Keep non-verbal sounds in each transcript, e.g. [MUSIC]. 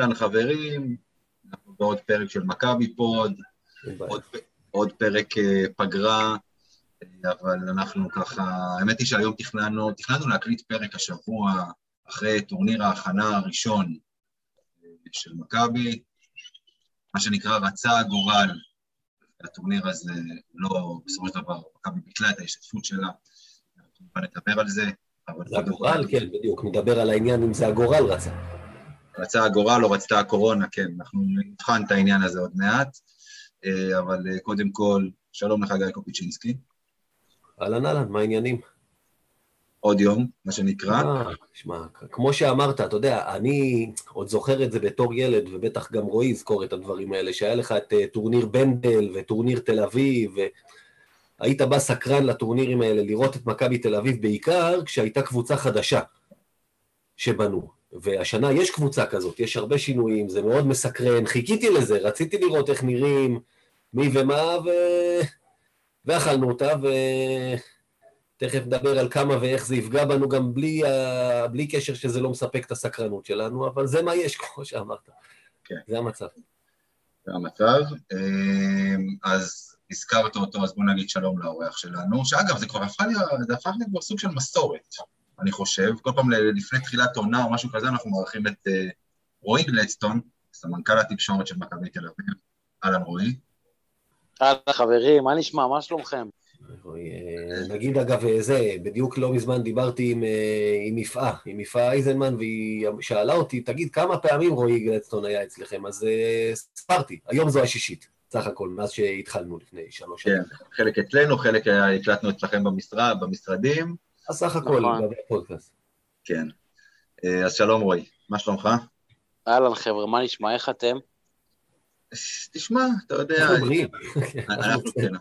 אהלן חברים, אנחנו בעוד פרק של מכבי פוד, עוד, עוד פרק אה, פגרה, אבל אנחנו ככה, האמת היא שהיום תכננו, תכננו להקליט פרק השבוע אחרי טורניר ההכנה הראשון אה, של מכבי, מה שנקרא רצה הגורל. הטורניר הזה לא, בסופו של דבר, מכבי ביטלה את ההשתתפות שלה, אנחנו כמובן נדבר על זה. זה הגורל, כן, בדיוק, מדבר על העניין אם זה הגורל רצה. רצה הגורל או רצתה הקורונה, כן, אנחנו נבחן את העניין הזה עוד מעט, אה, אבל אה, קודם כל, שלום לך גיא קופיצ'ינסקי. אהלן אהלן, מה העניינים? עוד יום, מה שנקרא. אה, שמע, כמו שאמרת, אתה יודע, אני עוד זוכר את זה בתור ילד, ובטח גם רועי יזכור את הדברים האלה, שהיה לך את טורניר בנדל וטורניר תל אביב, והיית בא סקרן לטורנירים האלה לראות את מכבי תל אביב בעיקר כשהייתה קבוצה חדשה שבנו. והשנה יש קבוצה כזאת, יש הרבה שינויים, זה מאוד מסקרן, חיכיתי לזה, רציתי לראות איך נראים מי ומה, ו... ואכלנו אותה, ותכף נדבר על כמה ואיך זה יפגע בנו גם בלי, ה... בלי קשר שזה לא מספק את הסקרנות שלנו, אבל זה מה יש, כמו שאמרת. כן. זה המצב. זה המצב. אמ, אז הזכרת אותו, אז בוא נגיד שלום לאורח שלנו, שאגב, זה כבר הפך להיות, זה הפך להיות סוג של מסורת. אני חושב. כל פעם לפני תחילת עונה או משהו כזה, אנחנו מארחים את uh, רועי גלדסטון, סמנכ"ל התקשורת של מכבי תל אביב. אהלן רועי. אהלן חברים, מה נשמע? מה שלומכם? אה, נגיד אגב, אה, זה, בדיוק לא מזמן דיברתי עם, עם יפעה, עם יפעה אייזנמן, והיא שאלה אותי, תגיד, כמה פעמים רועי גלדסטון היה אצלכם? אז ספרתי, היום זו השישית, סך הכל, מאז שהתחלנו לפני שלוש שנים. כן, חלק אצלנו, חלק הקלטנו אצלכם במשרד, במשרדים. הסך הכל, נכון. בפודקאסט. כן. אה, אז שלום רועי, מה שלומך? אהלן חבר'ה, מה נשמע? איך אתם? תשמע, אתה יודע... אנחנו כן.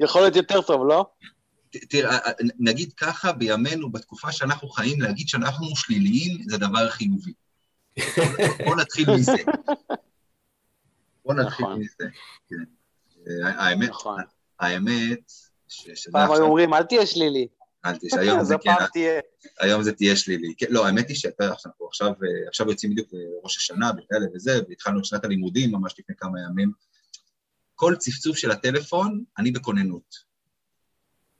יכול להיות יותר טוב, לא? תראה, נגיד ככה, בימינו, בתקופה שאנחנו חיים, להגיד שאנחנו שליליים זה דבר חיובי. [LAUGHS] בוא נתחיל מזה. בוא נתחיל נכון. מזה. כן. אה, האמת, נכון. האמת, פעם היו אומרים, אל תהיה שלילי. אל היום זה כן, היום זה תהיה שלילי. כן, לא, האמת היא שאתה, אנחנו עכשיו, אה, עכשיו יוצאים בדיוק לראש השנה וכאלה וזה, והתחלנו את שנת הלימודים ממש לפני כמה ימים. כל צפצוף של הטלפון, אני בכוננות.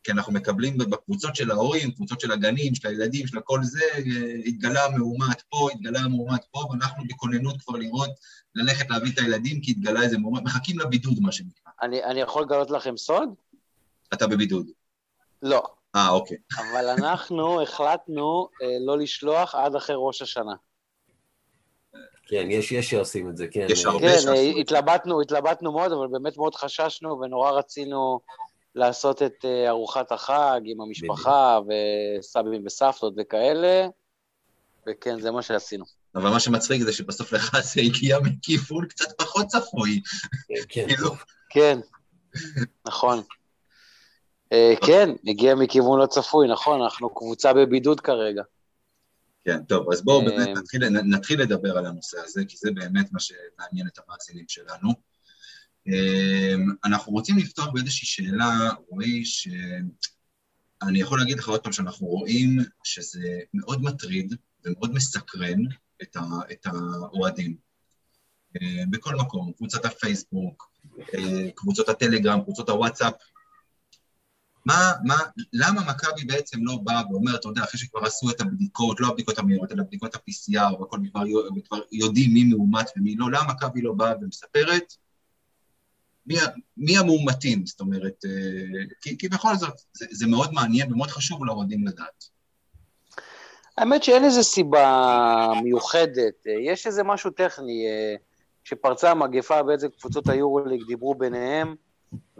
כי אנחנו מקבלים בקבוצות של ההורים, קבוצות של הגנים, של הילדים, של הכל זה, אה, התגלה מאומת פה, התגלה מאומת פה, ואנחנו בכוננות כבר לראות, ללכת להביא את הילדים, כי התגלה איזה מאומת, מחכים לבידוד, מה שנקרא. אני, אני יכול לגלות לכם סוד? אתה בבידוד. לא. אה, אוקיי. אבל אנחנו החלטנו אה, לא לשלוח עד אחרי ראש השנה. כן, יש, יש שעושים את זה, כן. יש הרבה כן, שעושים את זה. התלבטנו, התלבטנו מאוד, אבל באמת מאוד חששנו ונורא רצינו לעשות את אה, ארוחת החג עם המשפחה וסבים וסבתות וכאלה, וכן, זה מה שעשינו. אבל מה שמצחיק זה שבסוף לך זה הגיע מכיוון קצת פחות צפוי. כן, כן. כאילו. כן, נכון. אה, כן, הגיע מכיוון לא צפוי, נכון, אנחנו קבוצה בבידוד כרגע. כן, טוב, אז בואו באמת אה, נתחיל, נתחיל לדבר על הנושא הזה, כי זה באמת מה שמעניין את המאזינים שלנו. אה, אנחנו רוצים לפתוח באיזושהי שאלה, רועי, שאני יכול להגיד לך עוד פעם שאנחנו רואים שזה מאוד מטריד ומאוד מסקרן את, ה, את האוהדים. בכל מקום, קבוצת הפייסבוק, קבוצות הטלגרם, קבוצות הוואטסאפ, מה, מה, למה מכבי בעצם לא באה ואומרת, אתה יודע, אחרי שכבר עשו את הבדיקות, לא הבדיקות המהירות, אלא בדיקות ה-PCR, והכל כבר, וכבר יודעים מי מאומת ומי לא, למה מכבי לא באה ומספרת מי, מי המאומתים, זאת אומרת, אה, כי, כי בכל זאת, זה, זה מאוד מעניין ומאוד חשוב לאוהדים לדעת. האמת שאין איזו סיבה מיוחדת, יש איזה משהו טכני. אה, כשפרצה המגפה בעצם קבוצות היורוליג דיברו ביניהם,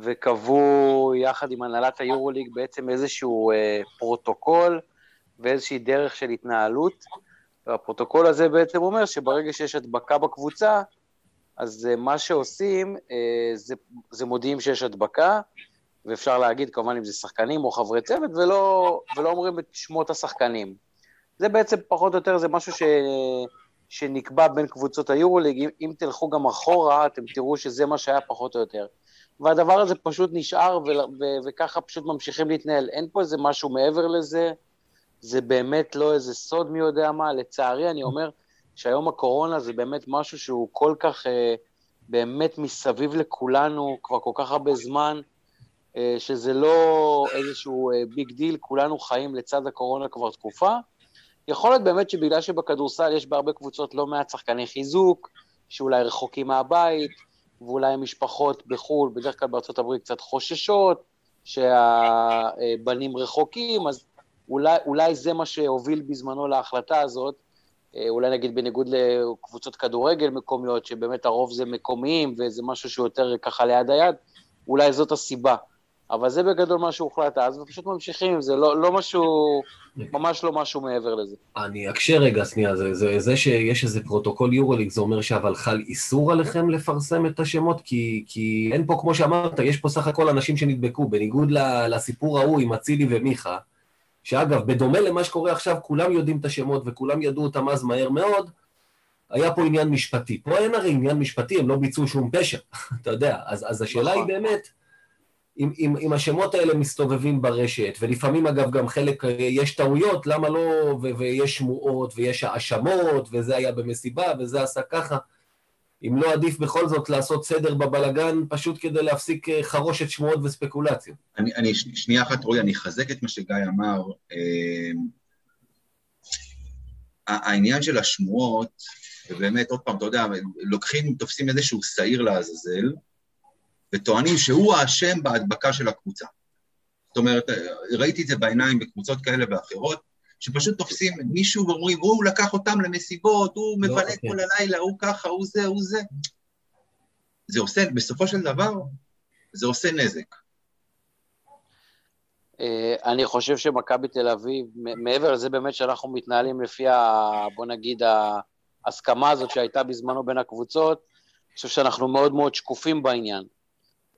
וקבעו יחד עם הנהלת היורוליג בעצם איזשהו אה, פרוטוקול ואיזושהי דרך של התנהלות. והפרוטוקול הזה בעצם אומר שברגע שיש הדבקה בקבוצה, אז אה, מה שעושים אה, זה, זה מודיעים שיש הדבקה, ואפשר להגיד כמובן אם זה שחקנים או חברי צוות, ולא, ולא אומרים את שמות השחקנים. זה בעצם פחות או יותר, זה משהו ש, שנקבע בין קבוצות היורוליג, אם, אם תלכו גם אחורה, אתם תראו שזה מה שהיה פחות או יותר. והדבר הזה פשוט נשאר, וככה פשוט ממשיכים להתנהל. אין פה איזה משהו מעבר לזה, זה באמת לא איזה סוד מי יודע מה. לצערי, אני אומר, שהיום הקורונה זה באמת משהו שהוא כל כך אה, באמת מסביב לכולנו כבר כל כך הרבה זמן, אה, שזה לא איזשהו אה, big deal, כולנו חיים לצד הקורונה כבר תקופה. יכול להיות באמת שבגלל שבכדורסל יש בהרבה קבוצות לא מעט שחקני חיזוק, שאולי רחוקים מהבית, ואולי המשפחות בחו"ל, בדרך כלל בארצות הברית קצת חוששות, שהבנים רחוקים, אז אולי, אולי זה מה שהוביל בזמנו להחלטה הזאת, אה, אולי נגיד בניגוד לקבוצות כדורגל מקומיות, שבאמת הרוב זה מקומיים וזה משהו שהוא יותר ככה ליד היד, אולי זאת הסיבה. אבל זה בגדול מה שהוחלט אז, ופשוט ממשיכים זה, לא, לא משהו, ממש לא משהו מעבר לזה. אני אקשה רגע, שנייה, זה, זה, זה שיש איזה פרוטוקול יורוליג, זה אומר שאבל חל איסור עליכם לפרסם את השמות? כי, כי אין פה, כמו שאמרת, יש פה סך הכל אנשים שנדבקו, בניגוד לסיפור ההוא עם אצילי ומיכה, שאגב, בדומה למה שקורה עכשיו, כולם יודעים את השמות וכולם ידעו אותם אז מהר מאוד, היה פה עניין משפטי. פה אין הרי עניין משפטי, הם לא ביצעו שום פשע, [LAUGHS] אתה יודע. אז, אז השאלה נכון. היא באמת, אם, אם, אם השמות האלה מסתובבים ברשת, ולפעמים אגב גם חלק, יש טעויות, למה לא, ו, ויש שמועות, ויש האשמות, וזה היה במסיבה, וזה עשה ככה, אם לא עדיף בכל זאת לעשות סדר בבלגן, פשוט כדי להפסיק אה, חרושת שמועות וספקולציות. אני, אני שנייה אחת, רועי, אני אחזק את מה שגיא אמר. אה, העניין של השמועות, ובאמת, עוד פעם, אתה יודע, לוקחים, תופסים איזשהו שעיר לעזאזל, וטוענים שהוא האשם בהדבקה של הקבוצה. זאת אומרת, ראיתי את זה בעיניים בקבוצות כאלה ואחרות, שפשוט תופסים מישהו ואומרים, הוא לקח אותם למסיבות, הוא לא, מבלה אוקיי. כל הלילה, הוא ככה, הוא זה, הוא זה. זה עושה, בסופו של דבר, זה עושה נזק. אה, אני חושב שמכבי תל אביב, מעבר לזה באמת שאנחנו מתנהלים לפי, ה, בוא נגיד, ההסכמה הזאת שהייתה בזמנו בין הקבוצות, אני חושב שאנחנו מאוד מאוד שקופים בעניין.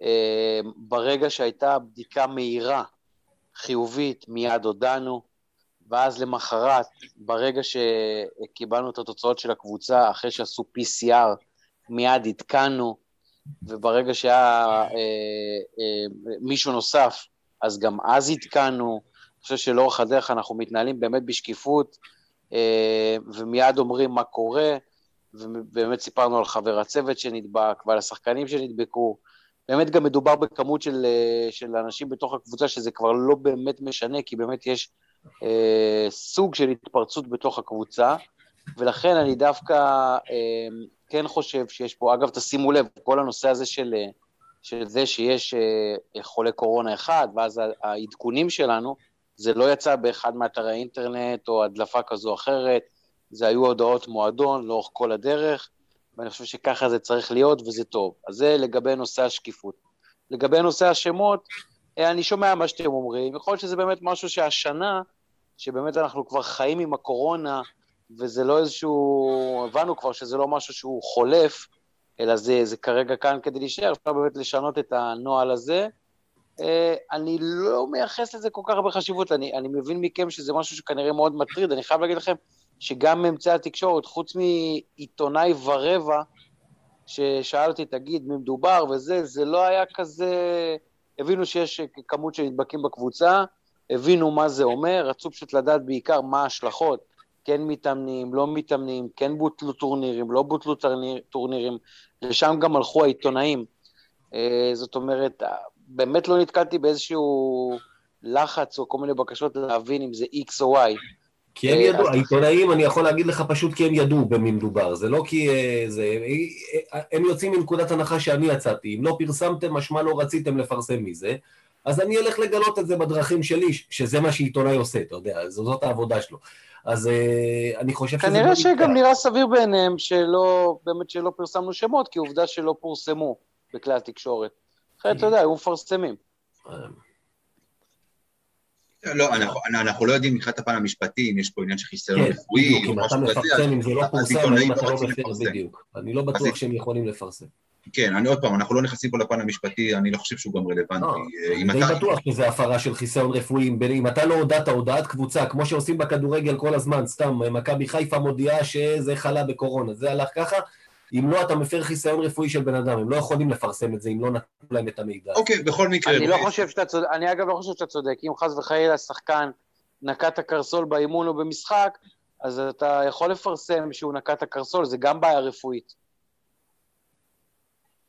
אה, ברגע שהייתה בדיקה מהירה, חיובית, מיד הודענו, ואז למחרת, ברגע שקיבלנו את התוצאות של הקבוצה, אחרי שעשו PCR, מיד עדכנו, וברגע שהיה אה, אה, מישהו נוסף, אז גם אז עדכנו. אני חושב שלאורך הדרך אנחנו מתנהלים באמת בשקיפות, אה, ומיד אומרים מה קורה, ובאמת סיפרנו על חבר הצוות שנדבק ועל השחקנים שנדבקו. באמת גם מדובר בכמות של, אה, של אנשים בתוך הקבוצה, שזה כבר לא באמת משנה, כי באמת יש אה, סוג של התפרצות בתוך הקבוצה, ולכן אני דווקא אה, כן חושב שיש פה, אגב, תשימו לב, כל הנושא הזה של, אה, של זה שיש אה, חולה קורונה אחד, ואז העדכונים שלנו, זה לא יצא באחד מאתרי האינטרנט או הדלפה כזו או אחרת, זה היו הודעות מועדון לאורך כל הדרך, ואני חושב שככה זה צריך להיות וזה טוב. אז זה לגבי נושא השקיפות. לגבי נושא השמות, אה, אני שומע מה שאתם אומרים, יכול להיות שזה באמת משהו שהשנה, שבאמת אנחנו כבר חיים עם הקורונה, וזה לא איזשהו, הבנו כבר שזה לא משהו שהוא חולף, אלא זה, זה כרגע כאן כדי להישאר, אפשר באמת לשנות את הנוהל הזה. אה, אני לא מייחס לזה כל כך הרבה חשיבות, אני, אני מבין מכם שזה משהו שכנראה מאוד מטריד, אני חייב להגיד לכם שגם מאמצעי התקשורת, חוץ מעיתונאי ורבע, ששאל אותי, תגיד, מי מדובר וזה, זה לא היה כזה... הבינו שיש כמות של נדבקים בקבוצה, הבינו מה זה אומר, רצו פשוט לדעת בעיקר מה ההשלכות, כן מתאמנים, לא מתאמנים, כן בוטלו טורנירים, לא בוטלו טורנירים, לשם גם הלכו העיתונאים. אה, זאת אומרת, באמת לא נתקלתי באיזשהו לחץ או כל מיני בקשות להבין אם זה X או Y. כי הם אה, ידעו, העיתונאים, אני יכול להגיד לך פשוט כי הם ידעו במי מדובר, זה לא כי אה, זה... הם יוצאים מנקודת הנחה שאני יצאתי, אם לא פרסמתם, משמע לא רציתם לפרסם מזה, אז אני אלך לגלות את זה בדרכים שלי, שזה מה שעיתונאי עושה, אתה יודע, זאת העבודה שלו. אז אני חושב שזה... כנראה שגם נראה סביר בעיניהם שלא, באמת שלא פרסמנו שמות, כי עובדה שלא פורסמו בכלי התקשורת. אחרת, אתה יודע, היו מפרסמים. לא, אנחנו, אנחנו לא יודעים מבחינת הפן המשפטי אם יש פה עניין של חיסיון כן, רפואי או משהו כזה. אם אתה מפרסם, אם זה לא פורסם, אם אתה לא מפרסם, בדיוק. אני לא בטוח שהם יכולים לפרסם. כן, אני עוד פעם, אנחנו לא נכנסים פה לפן המשפטי, אני לא חושב שהוא גם רלוונטי. לא, אני די בטוח שזה הפרה של חיסיון רפואי, אם אתה לא הודעת הודעת קבוצה, כמו שעושים בכדורגל כל הזמן, סתם, מכבי חיפה מודיעה שזה חלה בקורונה, זה הלך ככה, אם לא, אתה מפר חיסיון רפואי של בן אדם, הם לא יכולים לפרסם את זה אם לא נתנו להם את המידע. אוקיי, בכל מקרה. אני לא חושב שאתה צודק, אני אגב לא חושב שאתה צודק, אם חס וחלילה שחקן נקט הקרסול באימון או במשחק, אז אתה יכול לפרסם שהוא נקע את הקרסול, זה גם בעיה רפואית.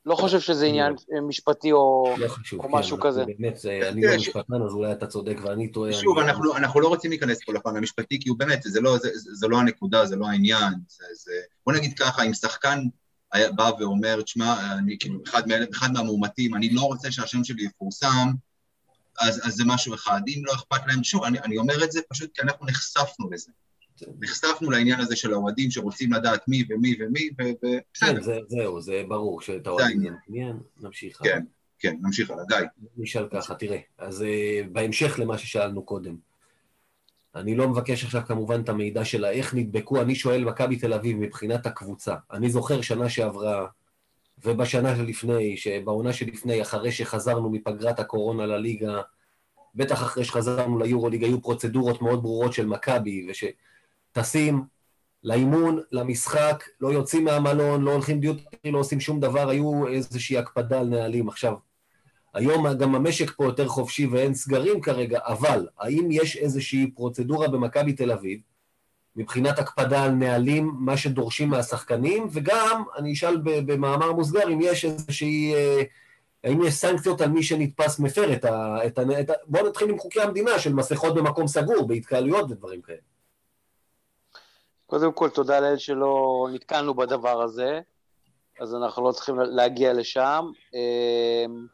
לא חושב שזה עניין אה, משפטי או, לא חשוב, או כן, משהו כזה. באמת, זה, אני לא משפטן, אז אולי אתה צודק ואני טועה. שוב, אני... אנחנו, אנחנו לא רוצים להיכנס פה לפן המשפטי, כי הוא באמת, זה לא, זה, זה לא הנקודה, זה לא העניין. זה, זה... בוא נגיד ככה, אם שחקן היה בא ואומר, תשמע, אני כאילו, אחד, מה, אחד מהמאומתים, אני לא רוצה שהשם שלי יפורסם, אז, אז זה משהו אחד. אם לא אכפת להם, שוב, אני, אני אומר את זה פשוט כי אנחנו נחשפנו לזה. נחשפנו לעניין הזה של האוהדים שרוצים לדעת מי ומי ומי, ובסדר. כן, זה, זהו, זה ברור שאת האוהדים זה מעניין, נמשיך. כן, כן, נמשיך הלאה, גיא. נשאל ככה, תראה, אז uh, בהמשך למה ששאלנו קודם, אני לא מבקש עכשיו כמובן את המידע שלה, איך נדבקו, אני שואל מכבי תל אביב מבחינת הקבוצה. אני זוכר שנה שעברה, ובשנה שלפני, שבעונה שלפני, אחרי שחזרנו מפגרת הקורונה לליגה, בטח אחרי שחזרנו ליורוליג, היו פרוצדורות מאוד ברורות של מכבי, וש... טסים לאימון, למשחק, לא יוצאים מהמלון, לא הולכים דיוטי, לא עושים שום דבר, היו איזושהי הקפדה על נהלים. עכשיו, היום גם המשק פה יותר חופשי ואין סגרים כרגע, אבל האם יש איזושהי פרוצדורה במכבי תל אביב, מבחינת הקפדה על נהלים, מה שדורשים מהשחקנים, וגם, אני אשאל במאמר מוסגר, אם יש איזושהי... אה, האם יש סנקציות על מי שנתפס מפר את ה... את ה... בואו נתחיל עם חוקי המדינה של מסכות במקום סגור, בהתקהלויות ודברים כאלה. קודם כל, תודה לאל שלא נתקלנו בדבר הזה, אז אנחנו לא צריכים להגיע לשם. אמ,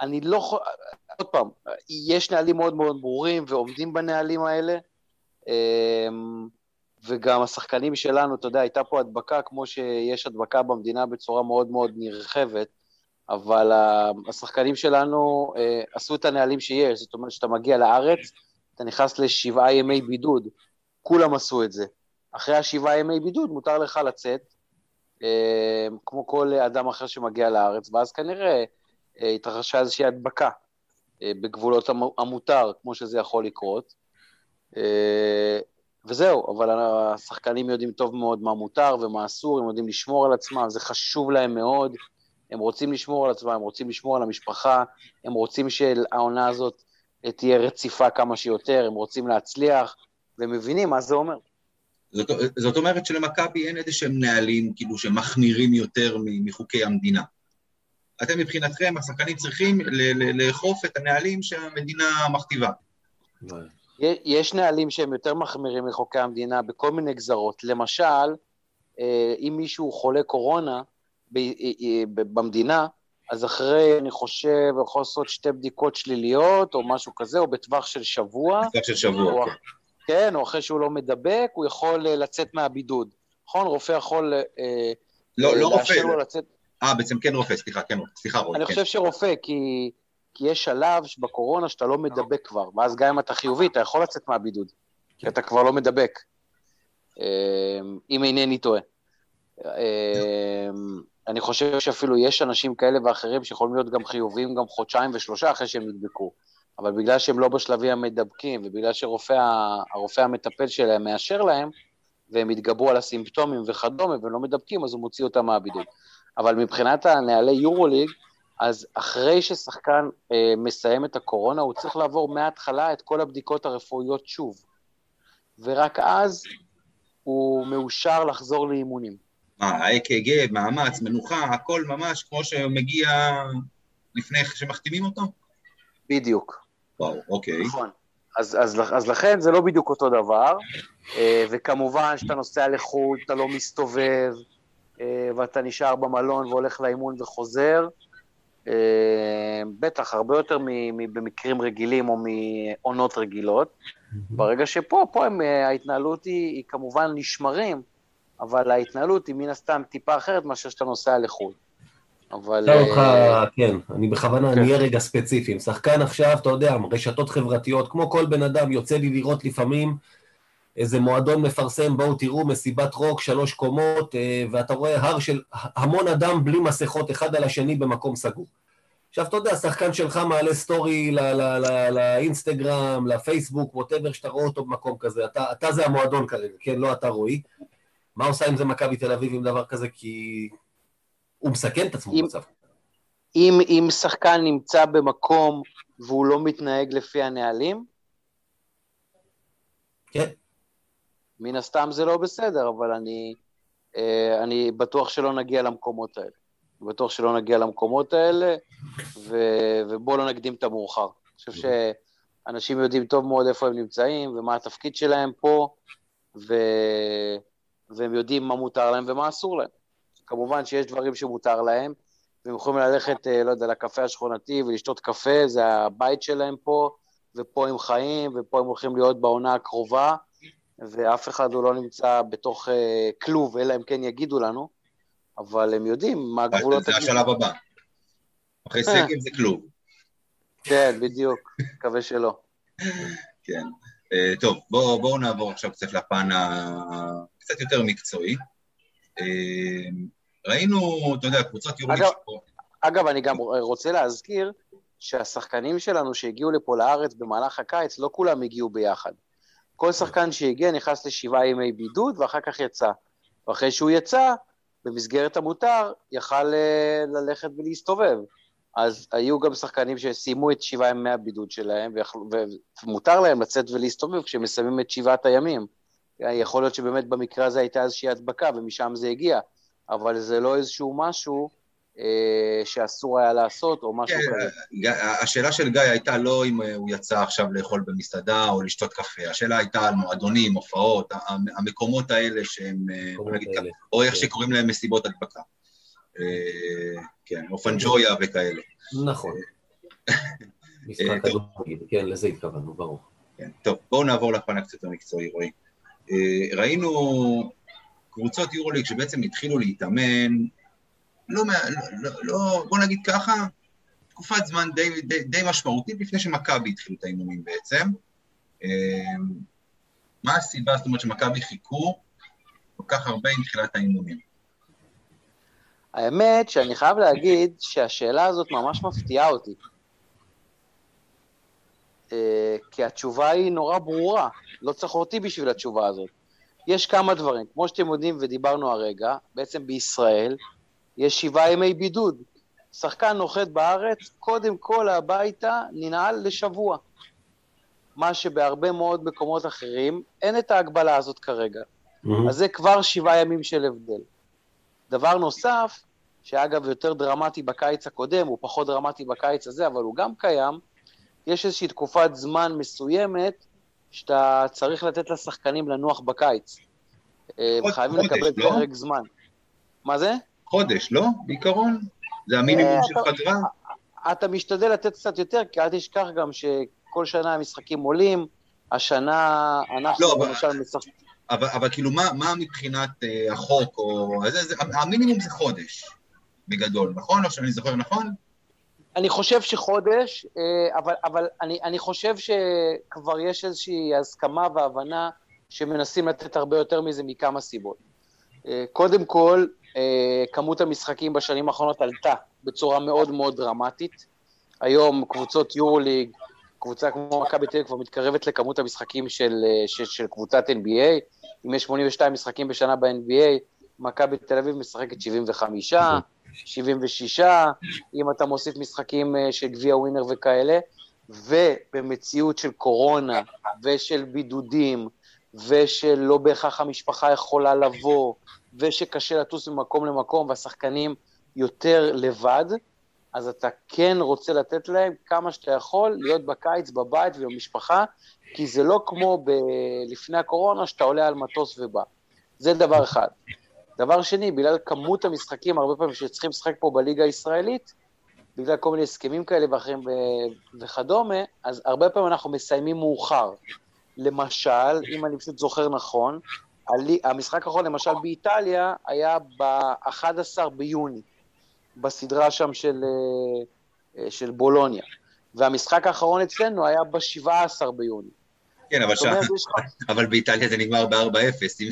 אני לא יכול... עוד פעם, יש נהלים מאוד מאוד ברורים ועומדים בנהלים האלה, אמ, וגם השחקנים שלנו, אתה יודע, הייתה פה הדבקה כמו שיש הדבקה במדינה בצורה מאוד מאוד נרחבת, אבל השחקנים שלנו אה, עשו את הנהלים שיש, זאת אומרת שאתה מגיע לארץ, אתה נכנס לשבעה ימי בידוד, כולם עשו את זה. אחרי השבעה ימי בידוד מותר לך לצאת, אה, כמו כל אדם אחר שמגיע לארץ, ואז כנראה אה, התרחשה איזושהי הדבקה אה, בגבולות המותר, כמו שזה יכול לקרות. וזהו, אבל השחקנים יודעים טוב מאוד מה מותר ומה אסור, הם יודעים לשמור על עצמם, זה חשוב להם מאוד, הם רוצים לשמור על עצמם, הם רוצים לשמור על המשפחה, הם רוצים שהעונה הזאת תהיה רציפה כמה שיותר, הם רוצים להצליח, והם מבינים מה זה אומר. זאת, זאת אומרת שלמכבי אין איזה שהם נהלים כאילו שמחמירים יותר מחוקי המדינה. אתם מבחינתכם, השחקנים צריכים לאכוף את הנהלים שהמדינה מכתיבה. יש נהלים שהם יותר מחמירים מחוקי המדינה בכל מיני גזרות. למשל, אה, אם מישהו חולה קורונה אה, אה, במדינה, אז אחרי, אני חושב, יכול לעשות שתי בדיקות שליליות או משהו כזה, או בטווח של שבוע. בטווח של שבוע, כן. כן, או אחרי שהוא לא מדבק, הוא יכול אה, לצאת מהבידוד. נכון? רופא יכול אה, לא, לא רופא. לו לצאת... אה, בעצם כן רופא, סליחה, כן, סליחה רופא. אני כן. חושב שרופא, כי, כי יש שלב בקורונה שאתה לא מדבק כבר, ואז גם אם אתה חיובי, אתה יכול לצאת מהבידוד, כי אתה כבר לא מדבק, אה, אם אינני טועה. אני חושב שאפילו יש אנשים כאלה ואחרים שיכולים להיות גם חיוביים גם חודשיים ושלושה אחרי שהם נדבקו. אבל בגלל שהם לא בשלבים המדבקים, ובגלל שהרופא המטפל שלהם מאשר להם, והם התגברו על הסימפטומים וכדומה, והם לא מדבקים, אז הוא מוציא אותם מהבידוד. אבל מבחינת הנהלי יורוליג, אז אחרי ששחקן אה, מסיים את הקורונה, הוא צריך לעבור מההתחלה את כל הבדיקות הרפואיות שוב. ורק אז הוא מאושר לחזור לאימונים. מה, ה-AKG, מאמץ, מנוחה, הכל ממש כמו שמגיע לפני שמחתימים אותו? בדיוק. וואו, אוקיי. נכון. אז, אז, אז לכן זה לא בדיוק אותו דבר, אה, וכמובן שאתה נוסע לחו"ל, אתה לא מסתובב, אה, ואתה נשאר במלון והולך לאימון וחוזר, אה, בטח, הרבה יותר במקרים רגילים או מעונות רגילות. ברגע שפה, פה הם, ההתנהלות היא, היא כמובן נשמרים, אבל ההתנהלות היא מן הסתם טיפה אחרת מאשר שאתה נוסע לחו"ל. אבל... אותך, אה, כן, אני בכוונה, אני כן. אהיה רגע ספציפי. שחקן עכשיו, אתה יודע, רשתות חברתיות, כמו כל בן אדם, יוצא לי לראות לפעמים איזה מועדון מפרסם, בואו תראו, מסיבת רוק, שלוש קומות, אה, ואתה רואה הר של המון אדם בלי מסכות אחד על השני במקום סגור. עכשיו, אתה יודע, שחקן שלך מעלה סטורי לאינסטגרם, לפייסבוק, whatever, שאתה רואה אותו במקום כזה. אתה, אתה זה המועדון כרגע, כן? לא אתה רועי. מה עושה עם זה מכבי תל אביב עם דבר כזה? כי הוא מסכן את עצמו במצב. אם, אם שחקן נמצא במקום והוא לא מתנהג לפי הנהלים? כן. מן הסתם זה לא בסדר, אבל אני, אה, אני בטוח שלא נגיע למקומות האלה. בטוח שלא נגיע למקומות האלה, ו, ובואו לא נקדים את המאוחר. אני חושב שאנשים יודעים טוב מאוד איפה הם נמצאים ומה התפקיד שלהם פה, ו, והם יודעים מה מותר להם ומה אסור להם. כמובן שיש דברים שמותר להם, והם יכולים ללכת, אה, לא יודע, לקפה השכונתי ולשתות קפה, זה הבית שלהם פה, ופה הם חיים, ופה הם הולכים להיות בעונה הקרובה, ואף אחד לא נמצא בתוך אה, כלוב, אלא אם כן יגידו לנו, אבל הם יודעים מה הגבולות... זה השלב הבא. אחרי סגל זה כלוב. כן, בדיוק, מקווה שלא. כן. טוב, בואו בוא נעבור עכשיו קצת לפן הקצת יותר מקצועי. Uh, ראינו, אתה יודע, קבוצות יורו... אגב, אגב, אני גם רוצה להזכיר שהשחקנים שלנו שהגיעו לפה לארץ במהלך הקיץ, לא כולם הגיעו ביחד. כל שחקן שהגיע נכנס לשבעה ימי בידוד ואחר כך יצא. ואחרי שהוא יצא, במסגרת המותר, יכל אה, ללכת ולהסתובב. אז היו גם שחקנים שסיימו את שבעה ימי הבידוד שלהם, ומותר להם לצאת ולהסתובב כשהם מסיימים את שבעת הימים. יכול להיות שבאמת במקרה הזה הייתה איזושהי הדבקה ומשם זה הגיע, אבל זה לא איזשהו משהו אה, שאסור היה לעשות, או משהו כן, כזה. השאלה של גיא הייתה לא אם אה, הוא יצא עכשיו לאכול במסעדה או לשתות קפה, השאלה הייתה על מועדונים, הופעות, המקומות האלה שהם, אה, נגיד, או איך כן. שקוראים להם מסיבות הדבקה. כן, או פנג'ויה וכאלה. נכון. משחק כדורגל, כן, לזה התכוונו, ברור. כן, טוב, בואו נעבור לפן הקצת המקצועי, רועי. ראינו קבוצות יורוליג שבעצם התחילו להתאמן לא, לא, לא, לא, בוא נגיד ככה, תקופת זמן די, די, די משמעותית לפני שמכבי התחילו את האימונים בעצם. אמ, מה הסיבה, זאת אומרת, שמכבי חיכו כל כך הרבה עם תחילת האימונים? האמת שאני חייב להגיד שהשאלה הזאת ממש מפתיעה אותי. אה, כי התשובה היא נורא ברורה, לא צריך אותי בשביל התשובה הזאת. יש כמה דברים, כמו שאתם יודעים ודיברנו הרגע, בעצם בישראל יש שבעה ימי בידוד. שחקן נוחת בארץ, קודם כל הביתה ננעל לשבוע. מה שבהרבה מאוד מקומות אחרים, אין את ההגבלה הזאת כרגע. Mm-hmm. אז זה כבר שבעה ימים של הבדל. דבר נוסף, שאגב יותר דרמטי בקיץ הקודם, הוא פחות דרמטי בקיץ הזה, אבל הוא גם קיים, יש איזושהי תקופת זמן מסוימת שאתה צריך לתת לשחקנים לנוח בקיץ. אה, חייבים לקבל לא? פרק זמן. מה זה? חודש, לא? בעיקרון? זה המינימום אה, של פגרה? אתה משתדל לתת קצת יותר, כי אל תשכח גם שכל שנה המשחקים עולים, השנה אנחנו לא, למשל משחקים... אבל, אבל כאילו, מה, מה מבחינת uh, החוק, או... זה, זה, המינימום זה חודש, בגדול, נכון? או שאני זוכר נכון? אני חושב שחודש, אה, אבל, אבל אני, אני חושב שכבר יש איזושהי הסכמה והבנה שמנסים לתת הרבה יותר מזה מכמה סיבות. קודם כל, אה, כמות המשחקים בשנים האחרונות עלתה בצורה מאוד מאוד דרמטית. היום קבוצות יורוליג, קבוצה כמו מכבי תל אביב כבר מתקרבת לכמות המשחקים של, אה, של, של קבוצת NBA. אם יש 82 משחקים בשנה ב-NBA, מכבי תל אביב משחקת 75, 76, אם אתה מוסיף משחקים אה, של גביע ווינר וכאלה, ובמציאות של קורונה ושל בידודים, ושל לא בהכרח המשפחה יכולה לבוא, ושקשה לטוס ממקום למקום והשחקנים יותר לבד, אז אתה כן רוצה לתת להם כמה שאתה יכול להיות בקיץ בבית ובמשפחה, כי זה לא כמו ב- לפני הקורונה שאתה עולה על מטוס ובא. זה דבר אחד. דבר שני, בגלל כמות המשחקים, הרבה פעמים שצריכים לשחק פה בליגה הישראלית, בגלל כל מיני הסכמים כאלה ואחרים וכדומה, אז הרבה פעמים אנחנו מסיימים מאוחר. למשל, אם אני פשוט זוכר נכון, המשחק האחרון, למשל באיטליה, היה ב-11 ביוני, בסדרה שם של, אה, אה, של בולוניה. והמשחק האחרון אצלנו היה ב-17 ביוני. כן, אבל, ש... אבל באיטליה זה נגמר ב-4-0, אם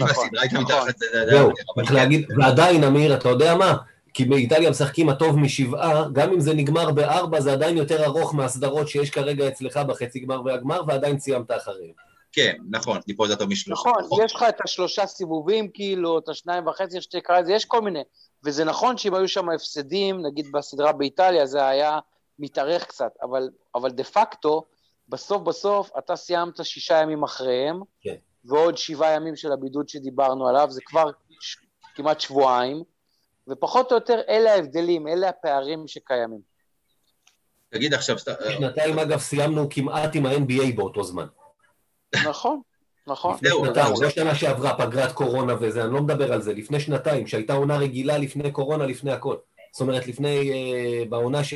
נכון, הסדרה הייתה נכון. מתחת... זהו, צריך להגיד, ועדיין, אמיר, אתה יודע מה? כי באיטליה משחקים הטוב משבעה, גם אם זה נגמר בארבע, זה עדיין יותר ארוך מהסדרות שיש כרגע אצלך בחצי גמר והגמר, ועדיין סיימת אחריהם. כן, נכון, טיפול זה טוב משלושה. נכון, נכון, יש לך את השלושה סיבובים, כאילו, את השניים וחצי, שתקרא לזה, יש כל מיני. וזה נכון שאם היו שם הפסדים, נגיד בסדרה באיטליה, זה היה מתארך קצת, אבל, אבל דה פקטו, בסוף בסוף אתה סיימת שישה ימים אחריהם, כן. ועוד שבעה ימים של הבידוד שדיברנו עליו, זה כבר ש... כמעט שבועיים, ופחות או יותר אלה ההבדלים, אלה הפערים שקיימים. תגיד עכשיו... שנתיים אגב סיימנו כמעט עם ה-NBA באותו זמן. נכון, נכון. לפני שנתיים, לא שנה שעברה פגרת קורונה וזה, אני לא מדבר על זה, לפני שנתיים, שהייתה עונה רגילה לפני קורונה, לפני הכל. זאת אומרת, לפני, אה, בעונה ש...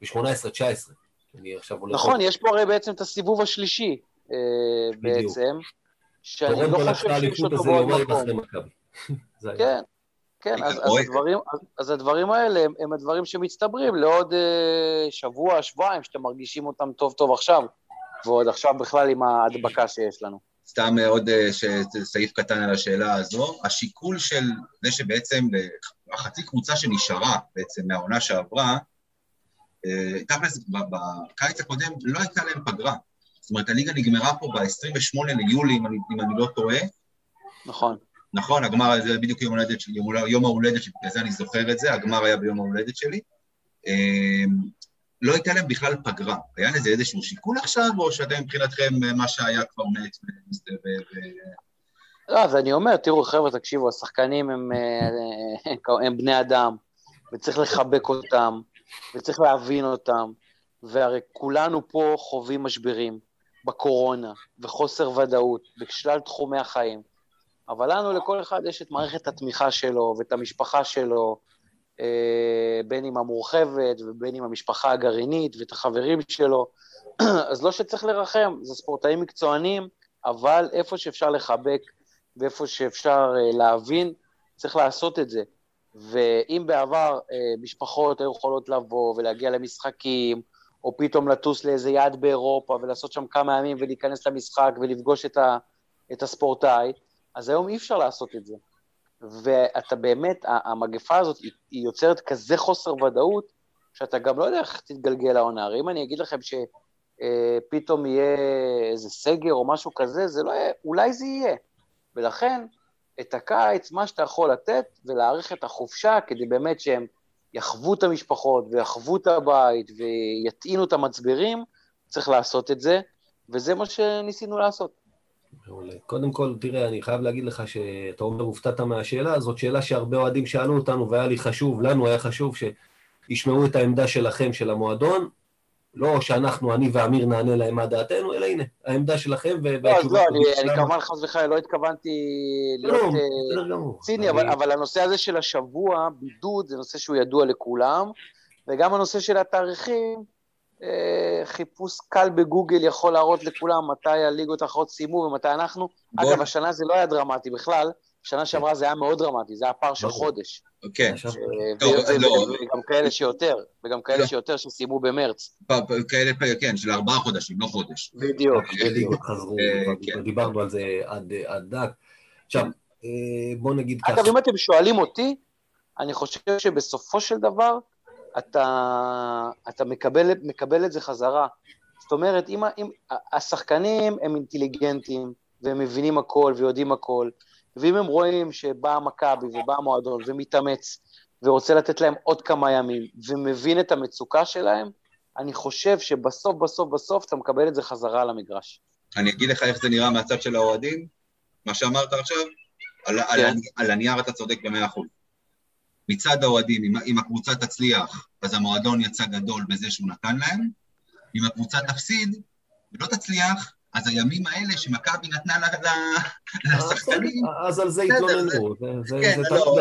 ב-18-19. נכון, יש פה הרי בעצם את הסיבוב השלישי, אה, בעצם, שאני לא חושב שיש אותו בעוד מקום. [LAUGHS] כן, כן, אז, אז, הדברים, אז הדברים האלה הם, הם הדברים שמצטברים לעוד אה, שבוע, שבועיים, שאתם מרגישים אותם טוב טוב עכשיו, ועוד עכשיו בכלל עם ההדבקה שיש לנו. סתם אה, עוד אה, סעיף קטן על השאלה הזו, השיקול של זה שבעצם החצי קבוצה שנשארה בעצם מהעונה שעברה, תכלס בקיץ הקודם לא הייתה להם פגרה. זאת אומרת, הליגה נגמרה פה ב-28 ליולי, אם אני, אם אני לא טועה. נכון. נכון, הגמר זה בדיוק יום ההולדת שלי, יום ההולדת שלי, בגלל זה אני זוכר את זה, הגמר היה ביום ההולדת שלי. לא הייתה להם בכלל פגרה. היה לזה איזשהו שיקול עכשיו, או שאתם מבחינתכם מה שהיה כבר מת ומסתובב? לא, אז אני אומר, תראו, חבר'ה, תקשיבו, השחקנים הם, אה, הם בני אדם, וצריך לחבק אותם, וצריך להבין אותם, והרי כולנו פה חווים משברים בקורונה, וחוסר ודאות, בשלל תחומי החיים. אבל לנו, לכל אחד, יש את מערכת התמיכה שלו, ואת המשפחה שלו, אה, בין עם המורחבת ובין עם המשפחה הגרעינית ואת החברים שלו, [CLEARS THROAT] אז לא שצריך לרחם, זה ספורטאים מקצוענים, אבל איפה שאפשר לחבק ואיפה שאפשר אה, להבין, צריך לעשות את זה. ואם בעבר אה, משפחות היו יכולות לבוא ולהגיע למשחקים, או פתאום לטוס לאיזה יעד באירופה ולעשות שם כמה ימים ולהיכנס למשחק ולפגוש את, ה, את הספורטאי, אז היום אי אפשר לעשות את זה. ואתה באמת, המגפה הזאת היא יוצרת כזה חוסר ודאות, שאתה גם לא יודע איך תתגלגל העונה. הרי אם אני אגיד לכם שפתאום אה, יהיה איזה סגר או משהו כזה, זה לא יהיה, אולי זה יהיה. ולכן, את הקיץ, מה שאתה יכול לתת, ולהאריך את החופשה, כדי באמת שהם יחוו את המשפחות ויחוו את הבית ויטעינו את המצברים, צריך לעשות את זה, וזה מה שניסינו לעשות. מעולה. קודם כל, תראה, אני חייב להגיד לך שאתה אומר, הופתעת מהשאלה, זאת שאלה שהרבה אוהדים שאלו אותנו, והיה לי חשוב, לנו היה חשוב שישמעו את העמדה שלכם, של המועדון. לא שאנחנו, אני ואמיר, נענה להם מה דעתנו, אלא הנה, העמדה שלכם לא, אז לא, אני כמובן חס וחלילה לא התכוונתי להיות אה, ציני, אבל הנושא הזה של השבוע, בידוד, זה נושא שהוא ידוע לכולם, וגם הנושא של התאריכים, אה, חיפוש קל בגוגל יכול להראות לכולם מתי הליגות האחרות סיימו ומתי אנחנו. אגב, השנה זה לא היה דרמטי בכלל, שנה שעברה זה היה מאוד דרמטי, זה היה פער של חודש. כן. וגם כאלה שיותר, וגם כאלה לא. שיותר שסיימו במרץ. כאלה, כן, של ארבעה חודשים, לא חודש. בדיוק, בדיוק. חזרו, כן. דיברנו על זה עד דק. עכשיו, אה, בוא נגיד ככה. אגב, אם אתם שואלים אותי, אני חושב שבסופו של דבר, אתה, אתה מקבל, מקבל את זה חזרה. זאת אומרת, אם, אם השחקנים הם אינטליגנטים, והם מבינים הכל ויודעים הכל, ואם הם רואים שבא המכבי ובא המועדון ומתאמץ, ורוצה לתת להם עוד כמה ימים, ומבין את המצוקה שלהם, אני חושב שבסוף, בסוף, בסוף אתה מקבל את זה חזרה למגרש. אני אגיד לך איך זה נראה מהצד של האוהדים, מה שאמרת עכשיו, על, כן. על, על הנייר אתה צודק במאה אחוז. מצד האוהדים, אם, אם הקבוצה תצליח, אז המועדון יצא גדול בזה שהוא נתן להם, אם הקבוצה תפסיד ולא תצליח, אז הימים האלה שמכבי נתנה לשחקנים... אז על זה התלוננו. כן, לא,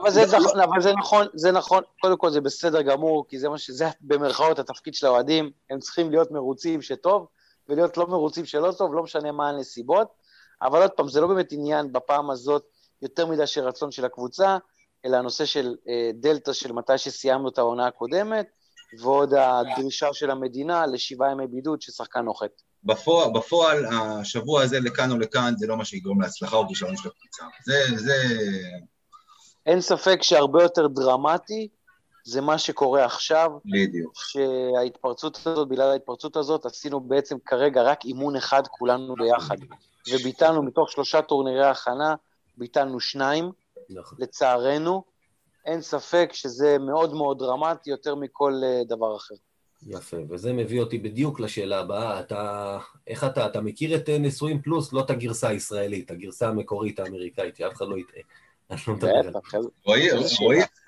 אבל זה נכון, אבל זה נכון, זה נכון, קודם כל זה בסדר גמור, כי זה מה שזה במרכאות התפקיד של האוהדים, הם צריכים להיות מרוצים שטוב, ולהיות לא מרוצים שלא טוב, לא משנה מה הנסיבות, אבל עוד פעם, זה לא באמת עניין בפעם הזאת יותר מדי של רצון של הקבוצה, אלא הנושא של אה, דלתא של מתי שסיימנו את העונה הקודמת, ועוד הדרישה של המדינה לשבעה ימי בידוד ששחקן נוחת. בפועל, בפועל, השבוע הזה לכאן או לכאן, זה לא מה שיגרום להצלחה או כישרון של הקבוצה. זה, זה... אין ספק שהרבה יותר דרמטי זה מה שקורה עכשיו. בדיוק. שההתפרצות הזאת, בגלל ההתפרצות הזאת, עשינו בעצם כרגע רק אימון אחד כולנו ביחד. וביטלנו מתוך שלושה טורנירי הכנה, ביטלנו שניים. נכון. לצערנו, אין ספק שזה מאוד מאוד דרמטי יותר מכל אה, דבר אחר. יפה, וזה מביא אותי בדיוק לשאלה הבאה. אתה, איך אתה, אתה מכיר את נשואים פלוס, לא את הגרסה הישראלית, הגרסה המקורית האמריקאית, שאף אחד לא יטעה.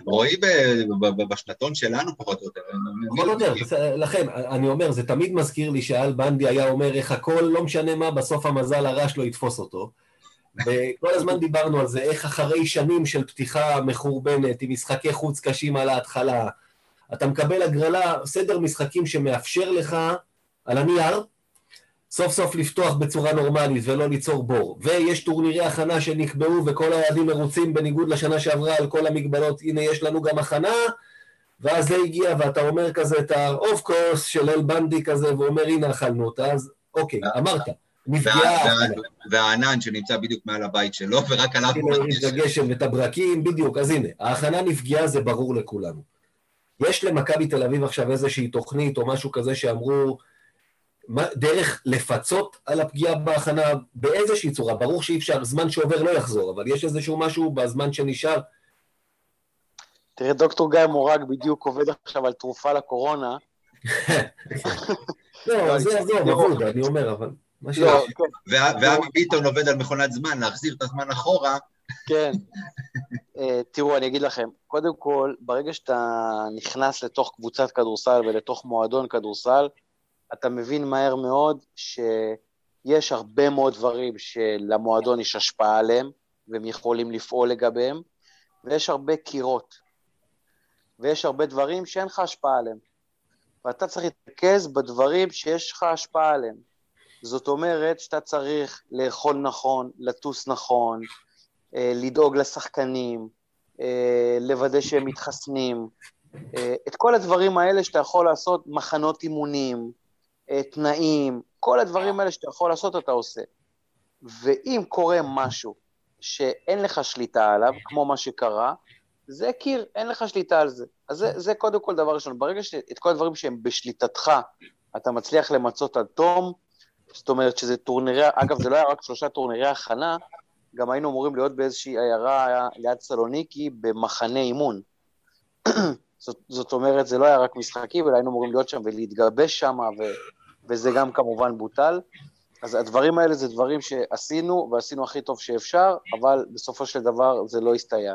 רועי בשנתון שלנו פחות או יותר. פחות או יותר, לכן, אני אומר, זה תמיד מזכיר לי שאל בנדי היה אומר איך הכל, לא משנה מה, בסוף המזל הרעש לא יתפוס אותו. וכל הזמן דיברנו על זה, איך אחרי שנים של פתיחה מחורבנת, עם משחקי חוץ קשים על ההתחלה, אתה מקבל הגרלה, סדר משחקים שמאפשר לך, על הנייר, סוף סוף לפתוח בצורה נורמלית ולא ליצור בור. ויש טורנירי הכנה שנקבעו וכל היעדים מרוצים בניגוד לשנה שעברה על כל המגבלות, הנה יש לנו גם הכנה, ואז זה הגיע ואתה אומר כזה את ה-of course של אל בנדי כזה, ואומר הנה אכלנו אותה, אז אוקיי, אמרת. נפגעה... והענן שנמצא בדיוק מעל הבית שלו, [LAUGHS] ורק עליו... את הגשם ואת הברקים, בדיוק. אז הנה, ההכנה נפגעה, זה ברור לכולנו. יש למכבי תל אביב עכשיו איזושהי תוכנית או משהו כזה שאמרו, דרך לפצות על הפגיעה בהכנה באיזושהי צורה, ברור שאי אפשר, זמן שעובר לא יחזור, אבל יש איזשהו משהו בזמן שנשאר. תראה, דוקטור גיא מורג בדיוק עובד עכשיו על תרופה לקורונה. [LAUGHS] לא, זה עזוב, אבוד, אני אומר, אבל... לא, כן. ואבי ביטון עובד על מכונת זמן, להחזיר את הזמן אחורה. כן. אה, תראו, אני אגיד לכם, קודם כל, ברגע שאתה נכנס לתוך קבוצת כדורסל ולתוך מועדון כדורסל, אתה מבין מהר מאוד שיש הרבה מאוד דברים שלמועדון יש השפעה עליהם, והם יכולים לפעול לגביהם, ויש הרבה קירות, ויש הרבה דברים שאין לך השפעה עליהם. ואתה צריך להתרכז בדברים שיש לך השפעה עליהם. זאת אומרת שאתה צריך לאכול נכון, לטוס נכון, אה, לדאוג לשחקנים, אה, לוודא שהם מתחסנים, אה, את כל הדברים האלה שאתה יכול לעשות, מחנות אימונים, תנאים, כל הדברים האלה שאתה יכול לעשות אתה עושה. ואם קורה משהו שאין לך שליטה עליו, כמו מה שקרה, זה קיר, אין לך שליטה על זה. אז זה, זה קודם כל דבר ראשון. ברגע שאת כל הדברים שהם בשליטתך, אתה מצליח למצות עד תום, זאת אומרת שזה טורנירי, אגב, זה לא היה רק שלושה טורנירי הכנה, גם היינו אמורים להיות באיזושהי עיירה ליד סלוניקי במחנה אימון. [CLEARS THROAT] זאת, זאת אומרת, זה לא היה רק משחקים, אלא היינו אמורים להיות שם ולהתגבש שם, ו, וזה גם כמובן בוטל. אז הדברים האלה זה דברים שעשינו, ועשינו הכי טוב שאפשר, אבל בסופו של דבר זה לא הסתייע.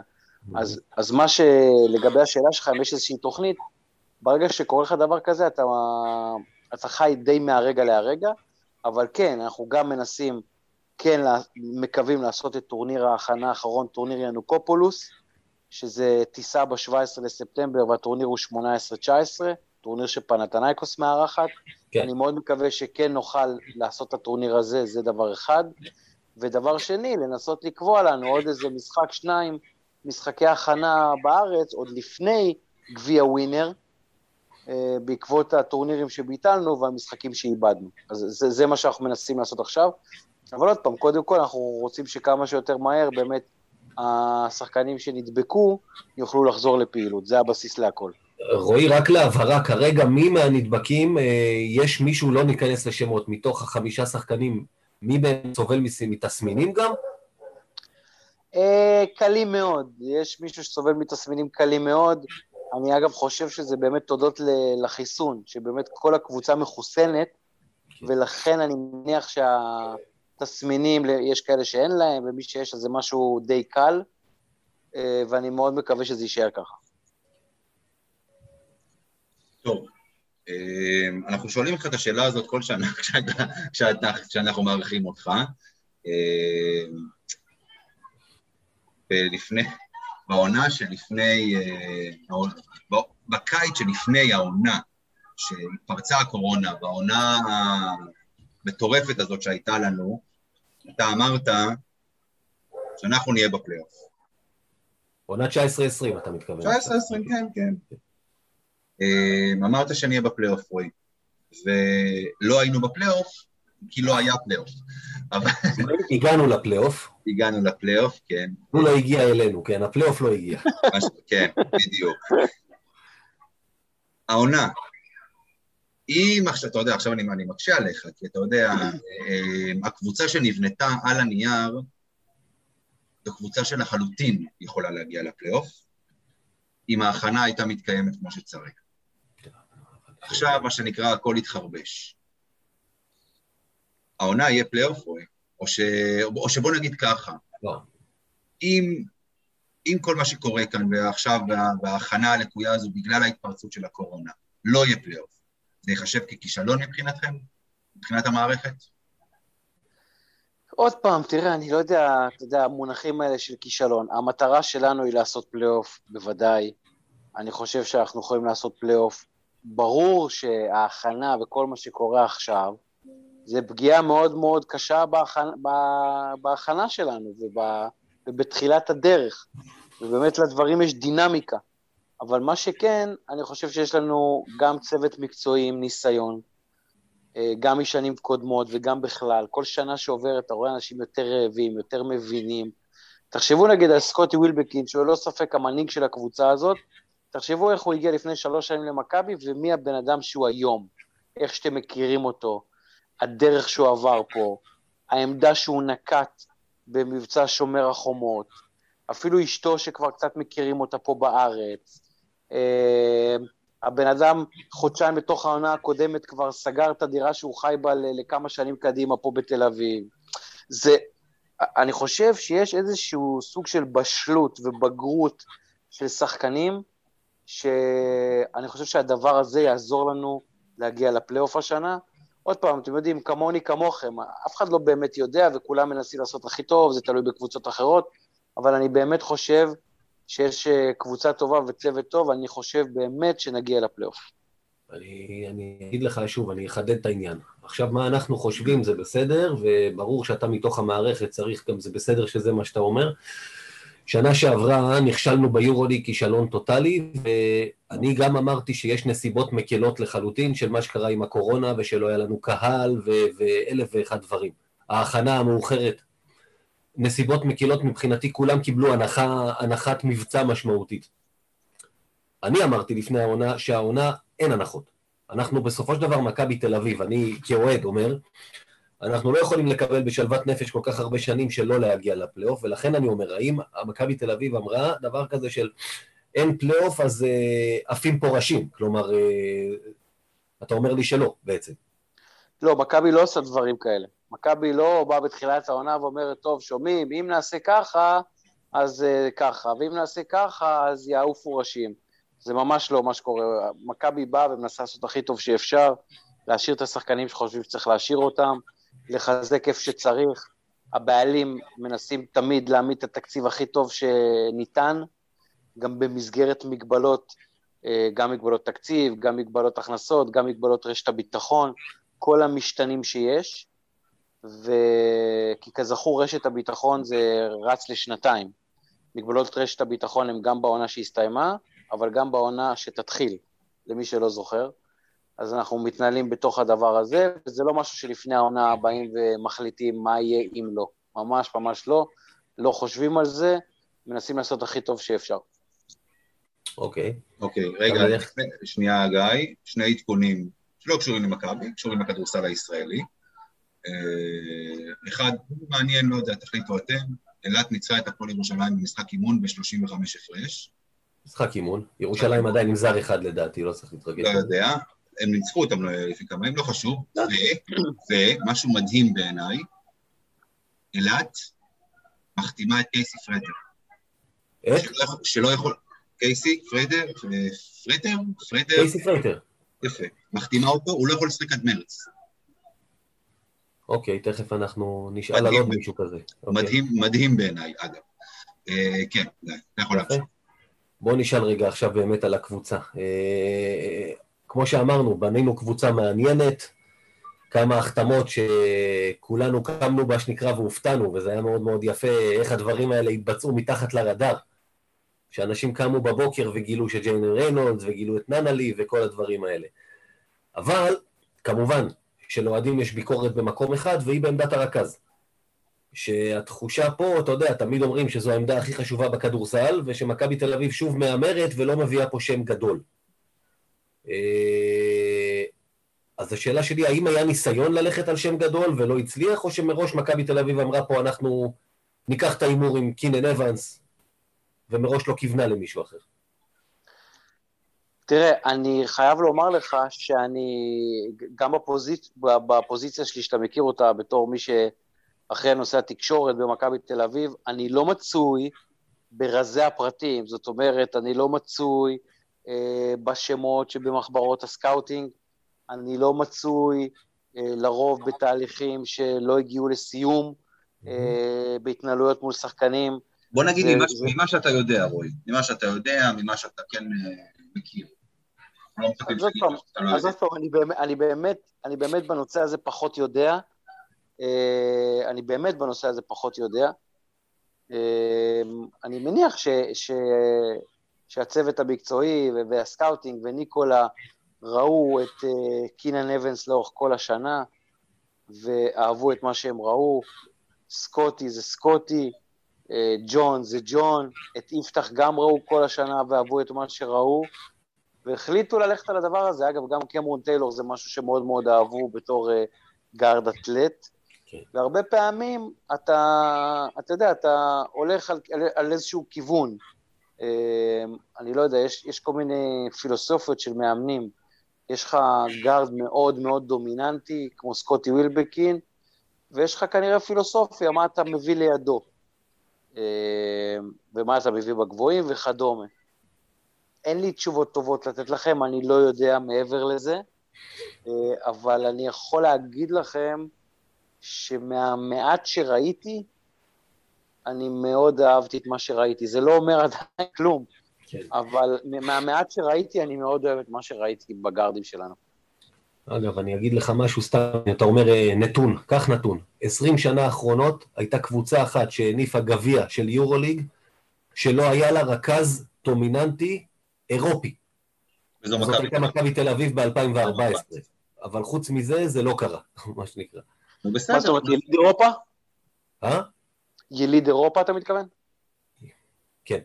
אז, אז מה שלגבי השאלה שלך, אם יש איזושהי תוכנית, ברגע שקורה לך דבר כזה, אתה, אתה חי די מהרגע להרגע, אבל כן, אנחנו גם מנסים כן מקווים לעשות את טורניר ההכנה האחרון, טורניר ינאקופולוס, שזה טיסה ב-17 לספטמבר והטורניר הוא 18-19, טורניר שפנתנייקוס מארחת. כן. אני מאוד מקווה שכן נוכל לעשות את הטורניר הזה, זה דבר אחד. ודבר שני, לנסות לקבוע לנו עוד איזה משחק, שניים, משחקי הכנה בארץ, עוד לפני גביע ווינר, בעקבות הטורנירים שביטלנו והמשחקים שאיבדנו. אז זה, זה מה שאנחנו מנסים לעשות עכשיו. אבל עוד פעם, קודם כל אנחנו רוצים שכמה שיותר מהר באמת השחקנים שנדבקו יוכלו לחזור לפעילות, זה הבסיס להכל. רועי, רק להבהרה, כרגע מי מהנדבקים, אה, יש מישהו, לא ניכנס לשמות, מתוך החמישה שחקנים, מי מהם סובל מתסמינים גם? אה, קלים מאוד, יש מישהו שסובל מתסמינים קלים מאוד. אני אגב חושב שזה באמת תודות לחיסון, שבאמת כל הקבוצה מחוסנת, כן. ולכן אני מניח שה... תסמינים, יש כאלה שאין להם, ומי שיש אז זה משהו די קל, אה, ואני מאוד מקווה שזה יישאר ככה. טוב, אה, אנחנו שואלים לך את השאלה הזאת כל שנה [LAUGHS] כשאנחנו מארחים אותך. אה, ולפני, בעונה שלפני, בקיץ שלפני העונה, שהתפרצה הקורונה, בעונה המטורפת הזאת שהייתה לנו, אתה אמרת שאנחנו נהיה בפלייאוף. עונה 19-20 אתה מתכוון. 19-20, כן, כן. אמ, אמרת שנהיה בפלייאוף, רועי. ולא היינו בפלייאוף, כי לא היה פלייאוף. הגענו לפלייאוף. הגענו לפלייאוף, כן. הוא לא הגיע אלינו, כן, הפלייאוף לא הגיע. כן, בדיוק. העונה, אם עכשיו, אתה יודע, עכשיו אני, אני מקשה עליך, כי אתה יודע, אה, הקבוצה שנבנתה על הנייר, זו קבוצה שלחלוטין יכולה להגיע לפלייאוף, אם ההכנה הייתה מתקיימת כמו שצריך. עכשיו, מה שנקרא, הכל התחרבש. העונה יהיה פלייאוף או, או, ש... או שבוא נגיד ככה, לא. אם, אם כל מה שקורה כאן ועכשיו בהכנה הלקויה הזו בגלל ההתפרצות של הקורונה לא יהיה פלייאוף, זה ייחשב ככישלון מבחינתכם? מבחינת המערכת? עוד פעם, תראה, אני לא יודע, אתה יודע, המונחים האלה של כישלון. המטרה שלנו היא לעשות פלייאוף, בוודאי. אני חושב שאנחנו יכולים לעשות פלייאוף. ברור שההכנה וכל מה שקורה עכשיו, זה פגיעה מאוד מאוד קשה בהכנה, בהכנה שלנו ובתחילת הדרך. ובאמת לדברים יש דינמיקה. אבל מה שכן, אני חושב שיש לנו גם צוות מקצועי עם ניסיון, אה, גם משנים קודמות וגם בכלל. כל שנה שעוברת אתה רואה אנשים יותר רעבים, יותר מבינים. תחשבו נגיד על סקוטי ווילבקין, שהוא לא ספק המנהיג של הקבוצה הזאת, תחשבו איך הוא הגיע לפני שלוש שנים למכבי ומי הבן אדם שהוא היום, איך שאתם מכירים אותו, הדרך שהוא עבר פה, העמדה שהוא נקט במבצע שומר החומות, אפילו אשתו שכבר קצת מכירים אותה פה בארץ, אה, הבן אדם חודשיים בתוך העונה הקודמת כבר סגר את הדירה שהוא חי בה לכמה שנים קדימה פה בתל אביב. זה, אני חושב שיש איזשהו סוג של בשלות ובגרות של שחקנים, שאני חושב שהדבר הזה יעזור לנו להגיע לפלייאוף השנה. עוד פעם, אתם יודעים, כמוני כמוכם, אף אחד לא באמת יודע וכולם מנסים לעשות הכי טוב, זה תלוי בקבוצות אחרות, אבל אני באמת חושב שיש אה, קבוצה טובה וצוות טוב, אני חושב באמת שנגיע לפלייאוף. אני, אני אגיד לך שוב, אני אחדד את העניין. עכשיו, מה אנחנו חושבים זה בסדר, וברור שאתה מתוך המערכת צריך גם, זה בסדר שזה מה שאתה אומר. שנה שעברה נכשלנו ביורוליג כישלון טוטאלי, ואני גם אמרתי שיש נסיבות מקלות לחלוטין של מה שקרה עם הקורונה, ושלא היה לנו קהל, ואלף ואחד דברים. ההכנה המאוחרת נסיבות מקילות מבחינתי, כולם קיבלו הנחה, הנחת מבצע משמעותית. אני אמרתי לפני העונה שהעונה אין הנחות. אנחנו בסופו של דבר מכבי תל אביב, אני כאוהד אומר, אנחנו לא יכולים לקבל בשלוות נפש כל כך הרבה שנים שלא להגיע לפלייאוף, ולכן אני אומר, האם מכבי תל אביב אמרה דבר כזה של אין פלייאוף אז אה, עפים פה ראשים? כלומר, אה, אתה אומר לי שלא בעצם. לא, מכבי לא עושה דברים כאלה. מכבי לא באה בתחילת העונה ואומרת, טוב, שומעים, אם נעשה ככה, אז uh, ככה, ואם נעשה ככה, אז יעופו ראשים. זה ממש לא מה שקורה. מכבי באה ומנסה לעשות הכי טוב שאפשר, להשאיר את השחקנים שחושבים שצריך להשאיר אותם, לחזק איפה שצריך. הבעלים מנסים תמיד להעמיד את התקציב הכי טוב שניתן, גם במסגרת מגבלות, אה, גם מגבלות תקציב, גם מגבלות הכנסות, גם מגבלות רשת הביטחון, כל המשתנים שיש. וכי כזכור רשת הביטחון זה רץ לשנתיים. מגבלות רשת הביטחון הן גם בעונה שהסתיימה, אבל גם בעונה שתתחיל, למי שלא זוכר. אז אנחנו מתנהלים בתוך הדבר הזה, וזה לא משהו שלפני העונה באים ומחליטים מה יהיה אם לא. ממש ממש לא. לא חושבים על זה, מנסים לעשות הכי טוב שאפשר. אוקיי. אוקיי, רגע, שנייה גיא, שני עדכונים שלא קשורים למכבי, קשורים לכדורסל הישראלי. אה, אחד מעניין, לא יודע, תחליטו אתם, אילת ניצחה את הפועל ירושלים במשחק אימון ב-35 הפרש. משחק אימון, ירושלים עדיין עם זר אחד לדעתי, לא צריך להתרגש. לא יודע, הם ניצחו אותם לפני כמה ימים, לא חשוב. ומשהו מדהים בעיניי, אילת מחתימה את קייסי פרדר. איך? שלא יכול... קייסי, פרדר, פרטר? פרטר? קייסי פרטר. יפה. מחתימה אותו, הוא לא יכול לשחק עד מרץ. אוקיי, תכף אנחנו נשאל על עוד מישהו כזה. אוקיי. מדהים, מדהים בעיניי, אגב. אה, כן, אתה יכול להמשיך. בואו נשאל רגע עכשיו באמת על הקבוצה. כמו שאמרנו, בנינו קבוצה מעניינת, כמה החתמות שכולנו קמנו בה שנקרא והופתענו, וזה היה מאוד מאוד יפה איך הדברים האלה התבצעו מתחת לרדאר. שאנשים קמו בבוקר וגילו שג'יינר ריינולדס וגילו את ננלי וכל הדברים האלה. אבל, כמובן, שלאוהדים יש ביקורת במקום אחד, והיא בעמדת הרכז. שהתחושה פה, אתה יודע, תמיד אומרים שזו העמדה הכי חשובה בכדורסל, ושמכבי תל אביב שוב מהמרת ולא מביאה פה שם גדול. אה, אז השאלה שלי, האם היה ניסיון ללכת על שם גדול ולא הצליח, או שמראש מכבי תל אביב אמרה פה, אנחנו ניקח את ההימור עם קינן אבנס, ומראש לא כיוונה למישהו אחר? תראה, אני חייב לומר לך שאני, גם בפוזיצ... בפוזיציה שלי, שאתה מכיר אותה בתור מי שאחרי נושא התקשורת במכבי תל אביב, אני לא מצוי ברזי הפרטים, זאת אומרת, אני לא מצוי בשמות שבמחברות ה scouting, אני לא מצוי אה, לרוב בתהליכים שלא הגיעו לסיום, אה, בהתנהלויות מול שחקנים. בוא נגיד זה, ממה, זה... ממה שאתה יודע, רועי, ממה שאתה יודע, ממה שאתה כן אה, מכיר. לא אז עוד פעם, אני באמת, אני באמת בנושא הזה פחות יודע. אה, אני באמת בנושא הזה פחות יודע. אה, אני מניח ש, ש, שהצוות המקצועי וה scouting וניקולה ראו את קינן אבנס לאורך כל השנה, ואהבו את מה שהם ראו. סקוטי זה סקוטי, ג'ון זה ג'ון, את יפתח גם ראו כל השנה ואהבו את מה שראו, והחליטו ללכת על הדבר הזה. אגב, גם קמרון טיילור זה משהו שמאוד מאוד אהבו בתור אה, גארד אתלט. Okay. כן. והרבה פעמים אתה, אתה יודע, אתה הולך על, על, על איזשהו כיוון. אה, אני לא יודע, יש, יש כל מיני פילוסופיות של מאמנים. יש לך גארד מאוד מאוד דומיננטי, כמו סקוטי ווילבקין, ויש לך כנראה פילוסופיה, מה אתה מביא לידו, אה, ומה אתה מביא בגבוהים וכדומה. אין לי תשובות טובות לתת לכם, אני לא יודע מעבר לזה, אה, אבל אני יכול להגיד לכם שמהמעט שראיתי, אני מאוד אהבתי את מה שראיתי. זה לא אומר עדיין כלום, כן. אבל מהמעט שראיתי, אני מאוד אוהב את מה שראיתי בגארדים שלנו. אגב, אני אגיד לך משהו סתם, אתה אומר אה, נתון, קח נתון. 20 שנה האחרונות הייתה קבוצה אחת שהניפה גביע של יורוליג, שלא היה לה רכז דומיננטי אירופי. זאת הייתה מכבי תל אביב ב-2014. אבל חוץ מזה, זה לא קרה, [LAUGHS] מה שנקרא. בסדר. מה זאת אומרת, יליד אירופה? אה? יליד אירופה, אתה מתכוון? כן.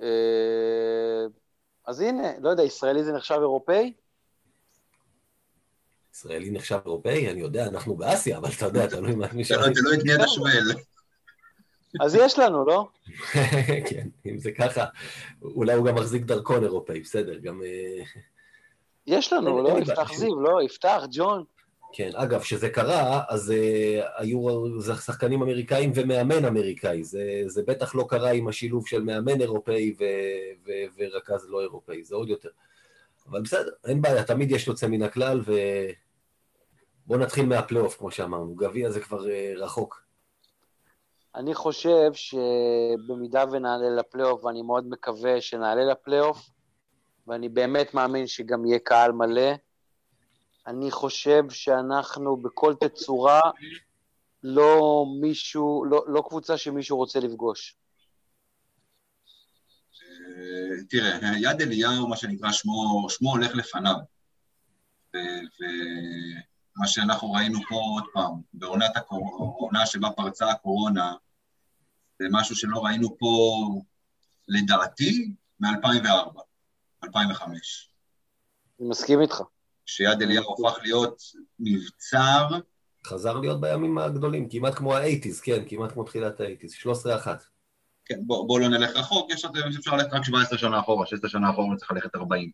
אה, אז הנה, לא יודע, ישראלי זה נחשב אירופאי? ישראלי נחשב אירופאי? אני יודע, אנחנו באסיה, אבל אתה יודע, תלוי מה מי שואל. תלוי את מי אתה שואל. אז יש לנו, לא? [LAUGHS] כן, אם זה ככה, אולי הוא גם מחזיק דרכון אירופאי, בסדר, גם... אה, יש לנו, לא? יפתח זיו, לא? יפתח, ג'ון. כן, אגב, כשזה קרה, אז uh, היו שחקנים אמריקאים ומאמן אמריקאי. זה, זה בטח לא קרה עם השילוב של מאמן אירופאי ו, ו, ורכז לא אירופאי, זה עוד יותר. אבל בסדר, אין בעיה, תמיד יש יוצא מן הכלל, ובואו נתחיל מהפלייאוף, כמו שאמרנו. גביע זה כבר uh, רחוק. אני חושב שבמידה ונעלה לפלייאוף, ואני מאוד מקווה שנעלה לפלייאוף, ואני באמת מאמין שגם יהיה קהל מלא, אני חושב שאנחנו בכל תצורה לא מישהו, לא, לא קבוצה שמישהו רוצה לפגוש. אה, תראה, יד אליהו, מה שנקרא, שמו, שמו הולך לפניו. ומה שאנחנו ראינו פה עוד פעם, בעונת הקורונה שבה פרצה הקורונה, זה משהו שלא ראינו פה, לדעתי, מ-2004, 2005. אני מסכים איתך. שיד אליהו הפך להיות מבצר. חזר להיות בימים הגדולים, כמעט כמו האייטיז, כן, כמעט כמו תחילת האייטיז, 13-1. כן, בוא, בוא לא נלך רחוק, יש אפשר ללכת רק 17 שנה אחורה, 16 שנה אחורה צריך ללכת 40.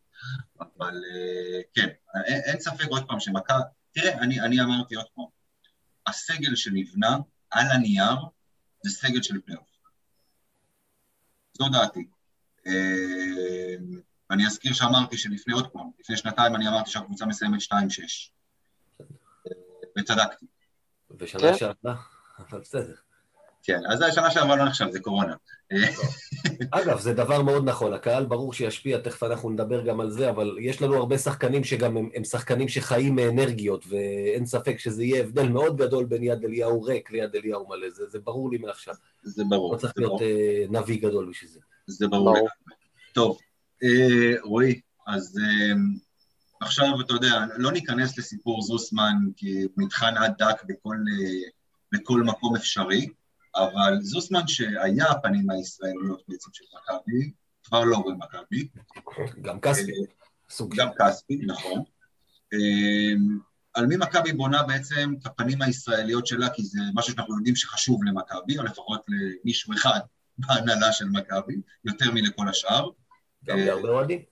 אבל אה, כן, אין, אין ספק עוד פעם שמכה, תראה, אני, אני אמרתי עוד פעם, הסגל שנבנה על הנייר זה סגל של פלייאוף. זו דעתי. ואני אזכיר שאמרתי שלפני עוד פעם, לפני שנתיים אני אמרתי שהקבוצה מסיימת 2-6. וצדקתי. ושנה כן? שעברה, אבל בסדר. כן, אז השנה שעברה לא נחשב, זה קורונה. אגב, זה דבר מאוד נכון, הקהל ברור שישפיע, תכף אנחנו נדבר גם על זה, אבל יש לנו הרבה שחקנים שגם הם, הם שחקנים שחיים מאנרגיות, ואין ספק שזה יהיה הבדל מאוד גדול בין יד אליהו ריק ליד אליהו מלא, זה, זה ברור לי מעכשיו. זה ברור. לא צריך להיות ברור. אה, נביא גדול בשביל זה. זה ברור. ברור. טוב, רועי, אז אה, עכשיו, אתה יודע, לא ניכנס לסיפור זוסמן כמטחן עד דק בכל, אה, בכל מקום אפשרי, אבל זוסמן שהיה הפנים הישראליות בעצם של מכבי, כבר לא במכבי. גם כספי. גם כספי, נכון. על מי מכבי בונה בעצם את הפנים הישראליות שלה, כי זה משהו שאנחנו יודעים שחשוב למכבי, או לפחות למישהו אחד בהנהלה של מכבי, יותר מלכל השאר. גם להרבה אוהדים.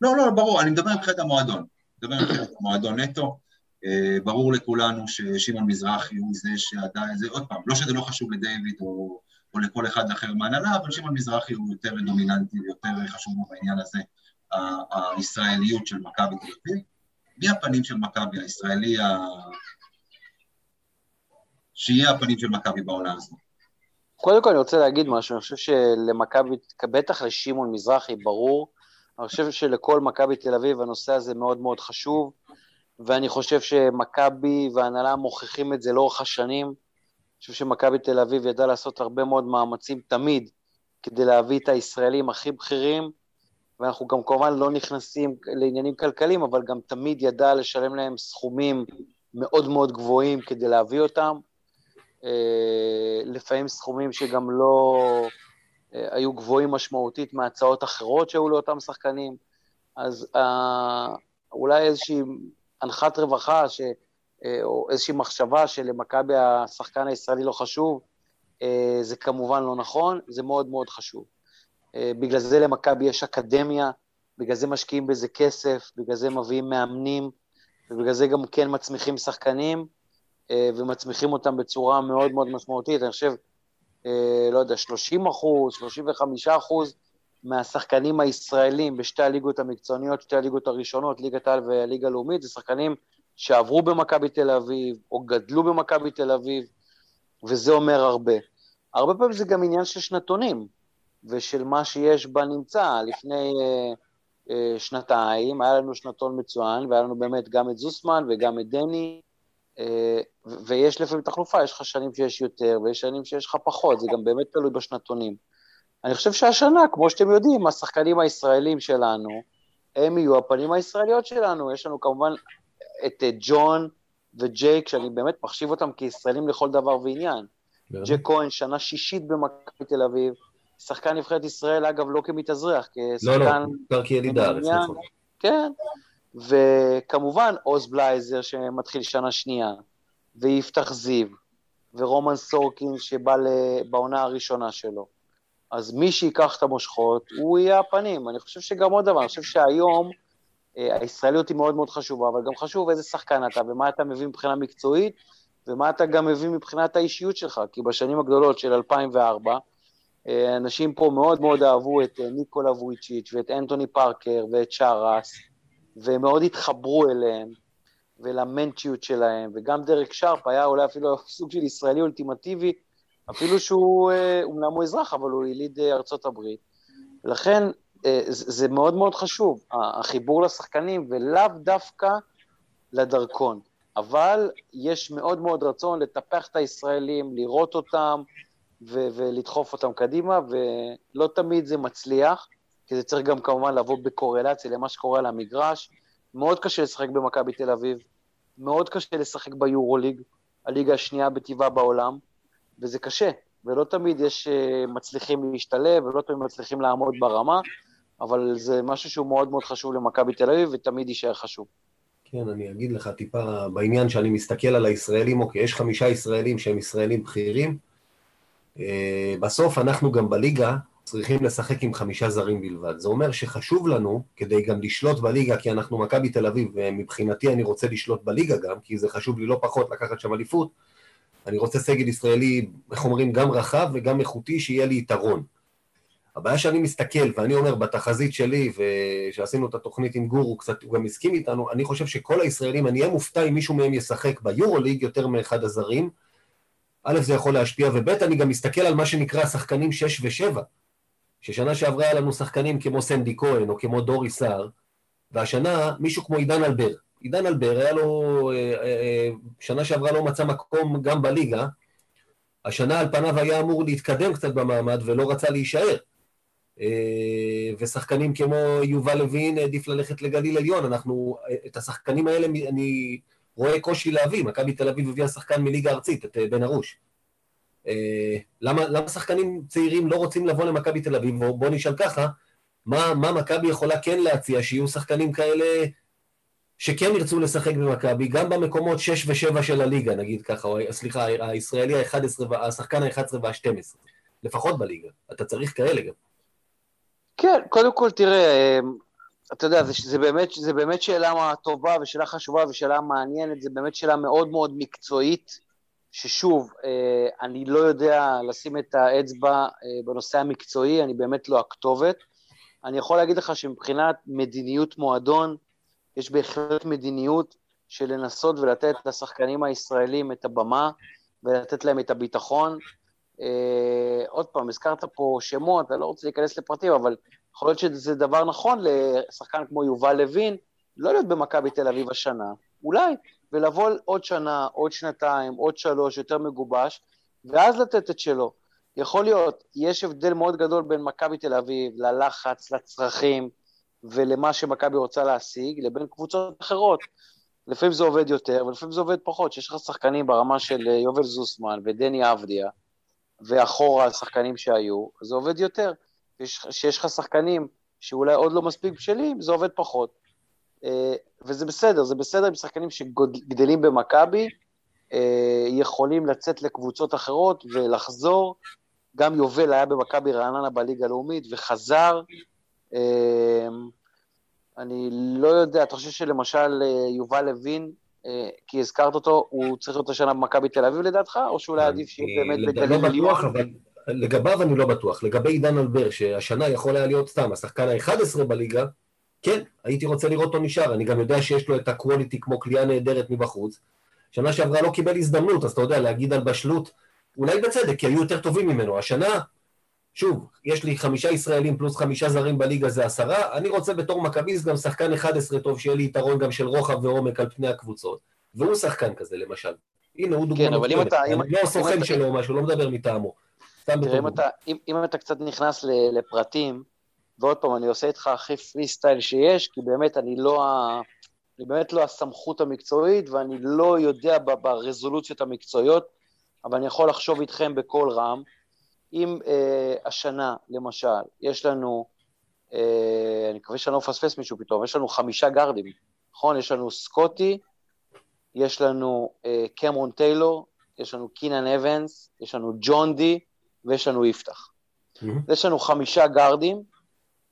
לא, לא, ברור, אני מדבר מבחינת המועדון. מדבר מבחינת המועדון נטו. ברור לכולנו ששמעון מזרחי הוא זה שעדיין, זה עוד פעם, לא שזה לא חשוב לדיוויד או, או לכל אחד אחר מהנהלה, אבל שמעון מזרחי הוא יותר דומיננטי ויותר חשוב בעניין הזה, הישראליות של מכבי תל אביב. מי הפנים של מכבי, הישראלי ה... שיהיה הפנים של מכבי בעונה הזו? קודם כל אני רוצה להגיד משהו, אני חושב שלמכבי, בטח לשמעון מזרחי, ברור, אני חושב שלכל מכבי תל אביב הנושא הזה מאוד מאוד חשוב, ואני חושב שמכבי וההנהלה מוכיחים את זה לאורך השנים. אני חושב שמכבי תל אביב ידעה לעשות הרבה מאוד מאמצים תמיד כדי להביא את הישראלים הכי בכירים, ואנחנו גם כמובן לא נכנסים לעניינים כלכליים, אבל גם תמיד ידע לשלם להם סכומים מאוד מאוד גבוהים כדי להביא אותם. אה, לפעמים סכומים שגם לא אה, היו גבוהים משמעותית מהצעות אחרות שהיו לאותם שחקנים. אז אה, אולי איזושהי הנחת רווחה, ש, או איזושהי מחשבה שלמכבי השחקן הישראלי לא חשוב, זה כמובן לא נכון, זה מאוד מאוד חשוב. בגלל זה למכבי יש אקדמיה, בגלל זה משקיעים בזה כסף, בגלל זה מביאים מאמנים, ובגלל זה גם כן מצמיחים שחקנים, ומצמיחים אותם בצורה מאוד מאוד משמעותית. אני חושב, אה, לא יודע, 30 אחוז, 35 אחוז מהשחקנים הישראלים בשתי הליגות המקצועניות, שתי הליגות הראשונות, ליגת העל והליגה הלאומית, זה שחקנים שעברו במכבי תל אביב, או גדלו במכבי תל אביב, וזה אומר הרבה. הרבה פעמים זה גם עניין של שנתונים, ושל מה שיש בנמצא. לפני uh, uh, שנתיים היה לנו שנתון מצוין, והיה לנו באמת גם את זוסמן וגם את דני, אה, ויש לפעמים תחלופה, יש לך שנים שיש יותר ויש שנים שיש לך פחות, זה גם באמת תלוי בשנתונים. אני חושב שהשנה, כמו שאתם יודעים, השחקנים הישראלים שלנו, הם יהיו הפנים הישראליות שלנו. יש לנו כמובן את אה, ג'ון וג'ייק, שאני באמת מחשיב אותם כישראלים לכל דבר ועניין. ג'ק כהן, שנה שישית במכבי תל אביב, שחקן נבחרת ישראל, אגב, לא כמתאזרח, כשחקן... לא, לא, בעיקר כיליד הארץ, נכון. כן, וכמובן עוז בלייזר שמתחיל שנה שנייה, ויפתח זיו, ורומן סורקין שבא בעונה הראשונה שלו. אז מי שיקח את המושכות, הוא יהיה הפנים. אני חושב שגם עוד דבר, אני חושב שהיום אה, הישראליות היא מאוד מאוד חשובה, אבל גם חשוב איזה שחקן אתה, ומה אתה מביא מבחינה מקצועית, ומה אתה גם מביא מבחינת האישיות שלך, כי בשנים הגדולות של 2004, אה, אנשים פה מאוד מאוד אהבו את אה, ניקולה וויצ'יץ' ואת אנטוני פארקר ואת שרס, והם מאוד התחברו אליהם ולמנטיות שלהם, וגם דרק שרפ היה אולי אפילו [LAUGHS] סוג של ישראלי אולטימטיבי, אפילו שהוא, אה, אומנם הוא אזרח, אבל הוא יליד אה, ארצות הברית. ולכן אה, זה מאוד מאוד חשוב, החיבור לשחקנים, ולאו דווקא לדרכון. אבל יש מאוד מאוד רצון לטפח את הישראלים, לראות אותם ו- ולדחוף אותם קדימה, ולא תמיד זה מצליח. כי זה צריך גם כמובן לבוא בקורלציה למה שקורה על המגרש. מאוד קשה לשחק במכבי תל אביב, מאוד קשה לשחק ביורוליג, הליגה השנייה בטבעה בעולם, וזה קשה, ולא תמיד יש אה, מצליחים להשתלב, ולא תמיד מצליחים לעמוד ברמה, אבל זה משהו שהוא מאוד מאוד חשוב למכבי תל אביב, ותמיד יישאר חשוב. כן, אני אגיד לך טיפה בעניין שאני מסתכל על הישראלים, אוקיי, יש חמישה ישראלים שהם ישראלים בכירים. אה, בסוף אנחנו גם בליגה, צריכים לשחק עם חמישה זרים בלבד. זה אומר שחשוב לנו, כדי גם לשלוט בליגה, כי אנחנו מכבי תל אביב, ומבחינתי אני רוצה לשלוט בליגה גם, כי זה חשוב לי לא פחות לקחת שם אליפות, אני רוצה סגל ישראלי, איך אומרים, גם רחב וגם איכותי, שיהיה לי יתרון. הבעיה שאני מסתכל, ואני אומר, בתחזית שלי, ושעשינו את התוכנית עם גורו, קצת, הוא גם הסכים איתנו, אני חושב שכל הישראלים, אני אהיה מופתע אם מישהו מהם ישחק ביורוליג יותר מאחד הזרים. א', זה יכול להשפיע, וב', אני גם מסתכל על מה שנקרא שחקנים 6 ו-7. ששנה שעברה היה לנו שחקנים כמו סנדי כהן או כמו דורי סער, והשנה מישהו כמו עידן אלבר. עידן אלבר, היה לו, אה, אה, אה, שנה שעברה לא מצא מקום גם בליגה, השנה על פניו היה אמור להתקדם קצת במעמד ולא רצה להישאר. ושחקנים כמו יובל לוין העדיף ללכת לגליל עליון, אנחנו, את השחקנים האלה אני רואה קושי להביא, מכבי תל אביב הביאה שחקן מליגה ארצית, את בן ארוש. אה, למה, למה שחקנים צעירים לא רוצים לבוא למכבי תל אביב? בואו נשאל ככה, מה, מה מכבי יכולה כן להציע שיהיו שחקנים כאלה שכן ירצו לשחק במכבי, גם במקומות 6 ו-7 של הליגה, נגיד ככה, או סליחה, הישראלי ה-11, השחקן ה-11 וה-12, לפחות בליגה. אתה צריך כאלה גם. כן, קודם כל, תראה, אתה יודע, זה, זה, באמת, זה באמת שאלה טובה ושאלה חשובה ושאלה מעניינת, זה באמת שאלה מאוד מאוד מקצועית, ששוב, אה, אני לא יודע לשים את האצבע אה, בנושא המקצועי, אני באמת לא הכתובת. אני יכול להגיד לך שמבחינת מדיניות מועדון, יש בהחלט מדיניות של לנסות ולתת לשחקנים הישראלים את הבמה ולתת להם את הביטחון. אה, עוד פעם, הזכרת פה שמות, אני לא רוצה להיכנס לפרטים, אבל יכול להיות שזה דבר נכון לשחקן כמו יובל לוין, לא להיות במכבי תל אביב השנה, אולי, ולבוא עוד שנה, עוד שנתיים, עוד שלוש, יותר מגובש, ואז לתת את שלו. יכול להיות, יש הבדל מאוד גדול בין מכבי תל אביב ללחץ, לצרכים ולמה שמכבי רוצה להשיג, לבין קבוצות אחרות. לפעמים זה עובד יותר ולפעמים זה עובד פחות, שיש לך שחקנים ברמה של יובל זוסמן ודני אבדיה, ואחורה השחקנים שהיו, זה עובד יותר. שיש לך שחקנים שאולי עוד לא מספיק בשלים, זה עובד פחות. אה, וזה בסדר, זה בסדר עם שחקנים שגדלים במכבי, אה, יכולים לצאת לקבוצות אחרות ולחזור. גם יובל היה במכבי רעננה בליגה הלאומית וחזר. אה, אני לא יודע, אתה חושב שלמשל יובל לוין, כי הזכרת אותו, הוא צריך להיות השנה במכבי תל אביב לדעתך, או שאולי עדיף שיהיה באמת בגליל לא בטוח, אבל לגביו אני לא בטוח. לגבי עידן אלבר, שהשנה יכול היה להיות סתם השחקן ה-11 בליגה, כן, הייתי רוצה לראות אותו נשאר. אני גם יודע שיש לו את הקווליטי כמו כליאה נהדרת מבחוץ. שנה שעברה לא קיבל הזדמנות, אז אתה יודע, להגיד על בשלות, אולי בצדק, כי היו יותר טובים ממנו. השנה, שוב, יש לי חמישה ישראלים פלוס חמישה זרים בליגה זה עשרה, אני רוצה בתור מכביסט גם שחקן 11 טוב, שיהיה לי יתרון גם של רוחב ועומק על פני הקבוצות. והוא שחקן כזה, למשל. הנה, הוא דוגמא. כן, אבל אם אתה... אני לא הסוכן שלו או משהו, לא מדבר מטעמו. תראה, אם אתה קצת נכנס לפרטים, ועוד פעם, אני עושה איתך הכי פרי סטייל שיש, כי באמת אני לא, ה... אני באמת לא הסמכות המקצועית, ואני לא יודע ברזולוציות המקצועיות, אבל אני יכול לחשוב איתכם בקול רם. אם אה, השנה, למשל, יש לנו, אה, אני מקווה שאני לא מפספס מישהו פתאום, יש לנו חמישה גארדים, נכון? יש לנו סקוטי, יש לנו אה, קמרון טיילור, יש לנו קינן אבנס, יש לנו ג'ון די, ויש לנו יפתח. Mm-hmm. יש לנו חמישה גארדים,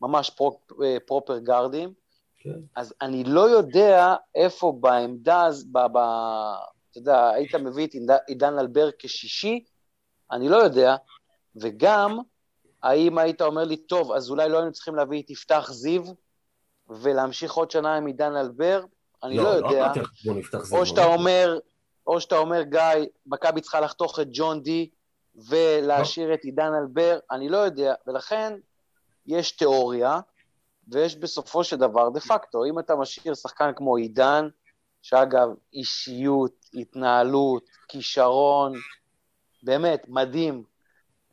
ממש prop, אה, proper גארדים. כן. אז אני לא יודע איפה בעמדה, ב, ב, אתה יודע, היית מביא את עידן אלבר כשישי, אני לא יודע, וגם, האם היית אומר לי, טוב, אז אולי לא היינו צריכים להביא את יפתח זיו ולהמשיך עוד שנה עם עידן אלבר? אני לא, לא, לא יודע. לא או שאתה אומר, או שאתה אומר, גיא, מכבי צריכה לחתוך את ג'ון די, ולהשאיר את עידן אלבר, אני לא יודע, ולכן יש תיאוריה, ויש בסופו של דבר דה פקטו. אם אתה משאיר שחקן כמו עידן, שאגב, אישיות, התנהלות, כישרון, באמת, מדהים,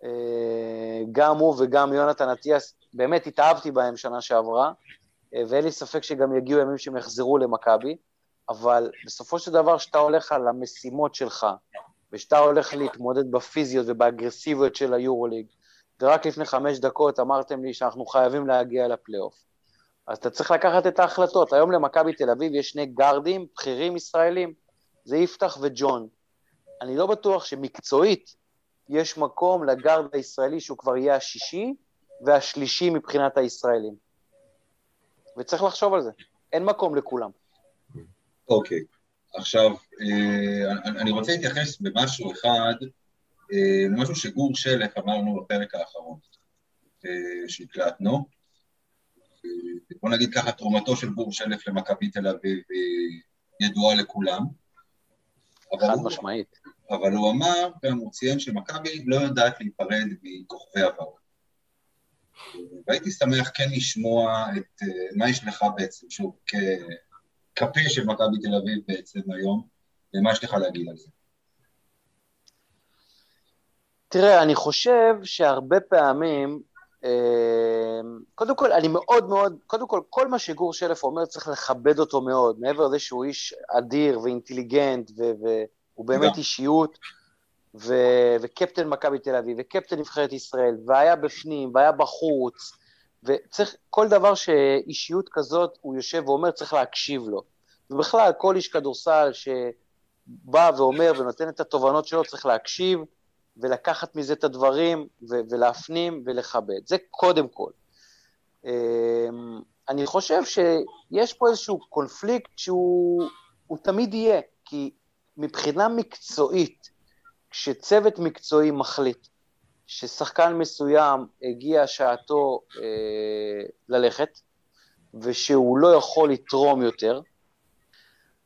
אה, גם הוא וגם יונתן אטיאס, באמת התאהבתי בהם שנה שעברה, אה, ואין לי ספק שגם יגיעו ימים שהם יחזרו למכבי, אבל בסופו של דבר, כשאתה הולך על המשימות שלך, ושאתה הולך להתמודד בפיזיות ובאגרסיביות של היורוליג, ורק לפני חמש דקות אמרתם לי שאנחנו חייבים להגיע לפלייאוף. אז אתה צריך לקחת את ההחלטות. היום למכבי תל אביב יש שני גארדים בכירים ישראלים, זה יפתח וג'ון. אני לא בטוח שמקצועית יש מקום לגארד הישראלי שהוא כבר יהיה השישי והשלישי מבחינת הישראלים. וצריך לחשוב על זה. אין מקום לכולם. אוקיי. Okay. עכשיו, אה, אני רוצה להתייחס במשהו אחד, משהו שגור שלף אמרנו בפרק האחרון אה, שהקלטנו. בוא נגיד ככה, תרומתו של גור שלף למכבי תל אביב היא ידועה לכולם. חד משמעית. אבל הוא אמר, גם הוא ציין שמכבי לא יודעת להיפרד מכוכבי עבר. והייתי שמח כן לשמוע את מה יש לך בעצם, שוב, כפה של מכבי תל אביב בעצם היום, ומה יש לך להגיד על זה? תראה, אני חושב שהרבה פעמים, אה, קודם כל, אני מאוד מאוד, קודם כל, כל מה שגור שלף אומר צריך לכבד אותו מאוד, מעבר לזה שהוא איש אדיר ואינטליגנט, והוא באמת אישיות, ו- וקפטן מכבי תל אביב, וקפטן נבחרת ישראל, והיה בפנים, והיה בחוץ, וצריך, כל דבר שאישיות כזאת, הוא יושב ואומר, צריך להקשיב לו. ובכלל, כל איש כדורסל שבא ואומר ונותן את התובנות שלו, צריך להקשיב ולקחת מזה את הדברים ו- ולהפנים ולכבד. זה קודם כל. אני חושב שיש פה איזשהו קונפליקט שהוא תמיד יהיה, כי מבחינה מקצועית, כשצוות מקצועי מחליט ששחקן מסוים הגיע שעתו אה, ללכת, ושהוא לא יכול לתרום יותר,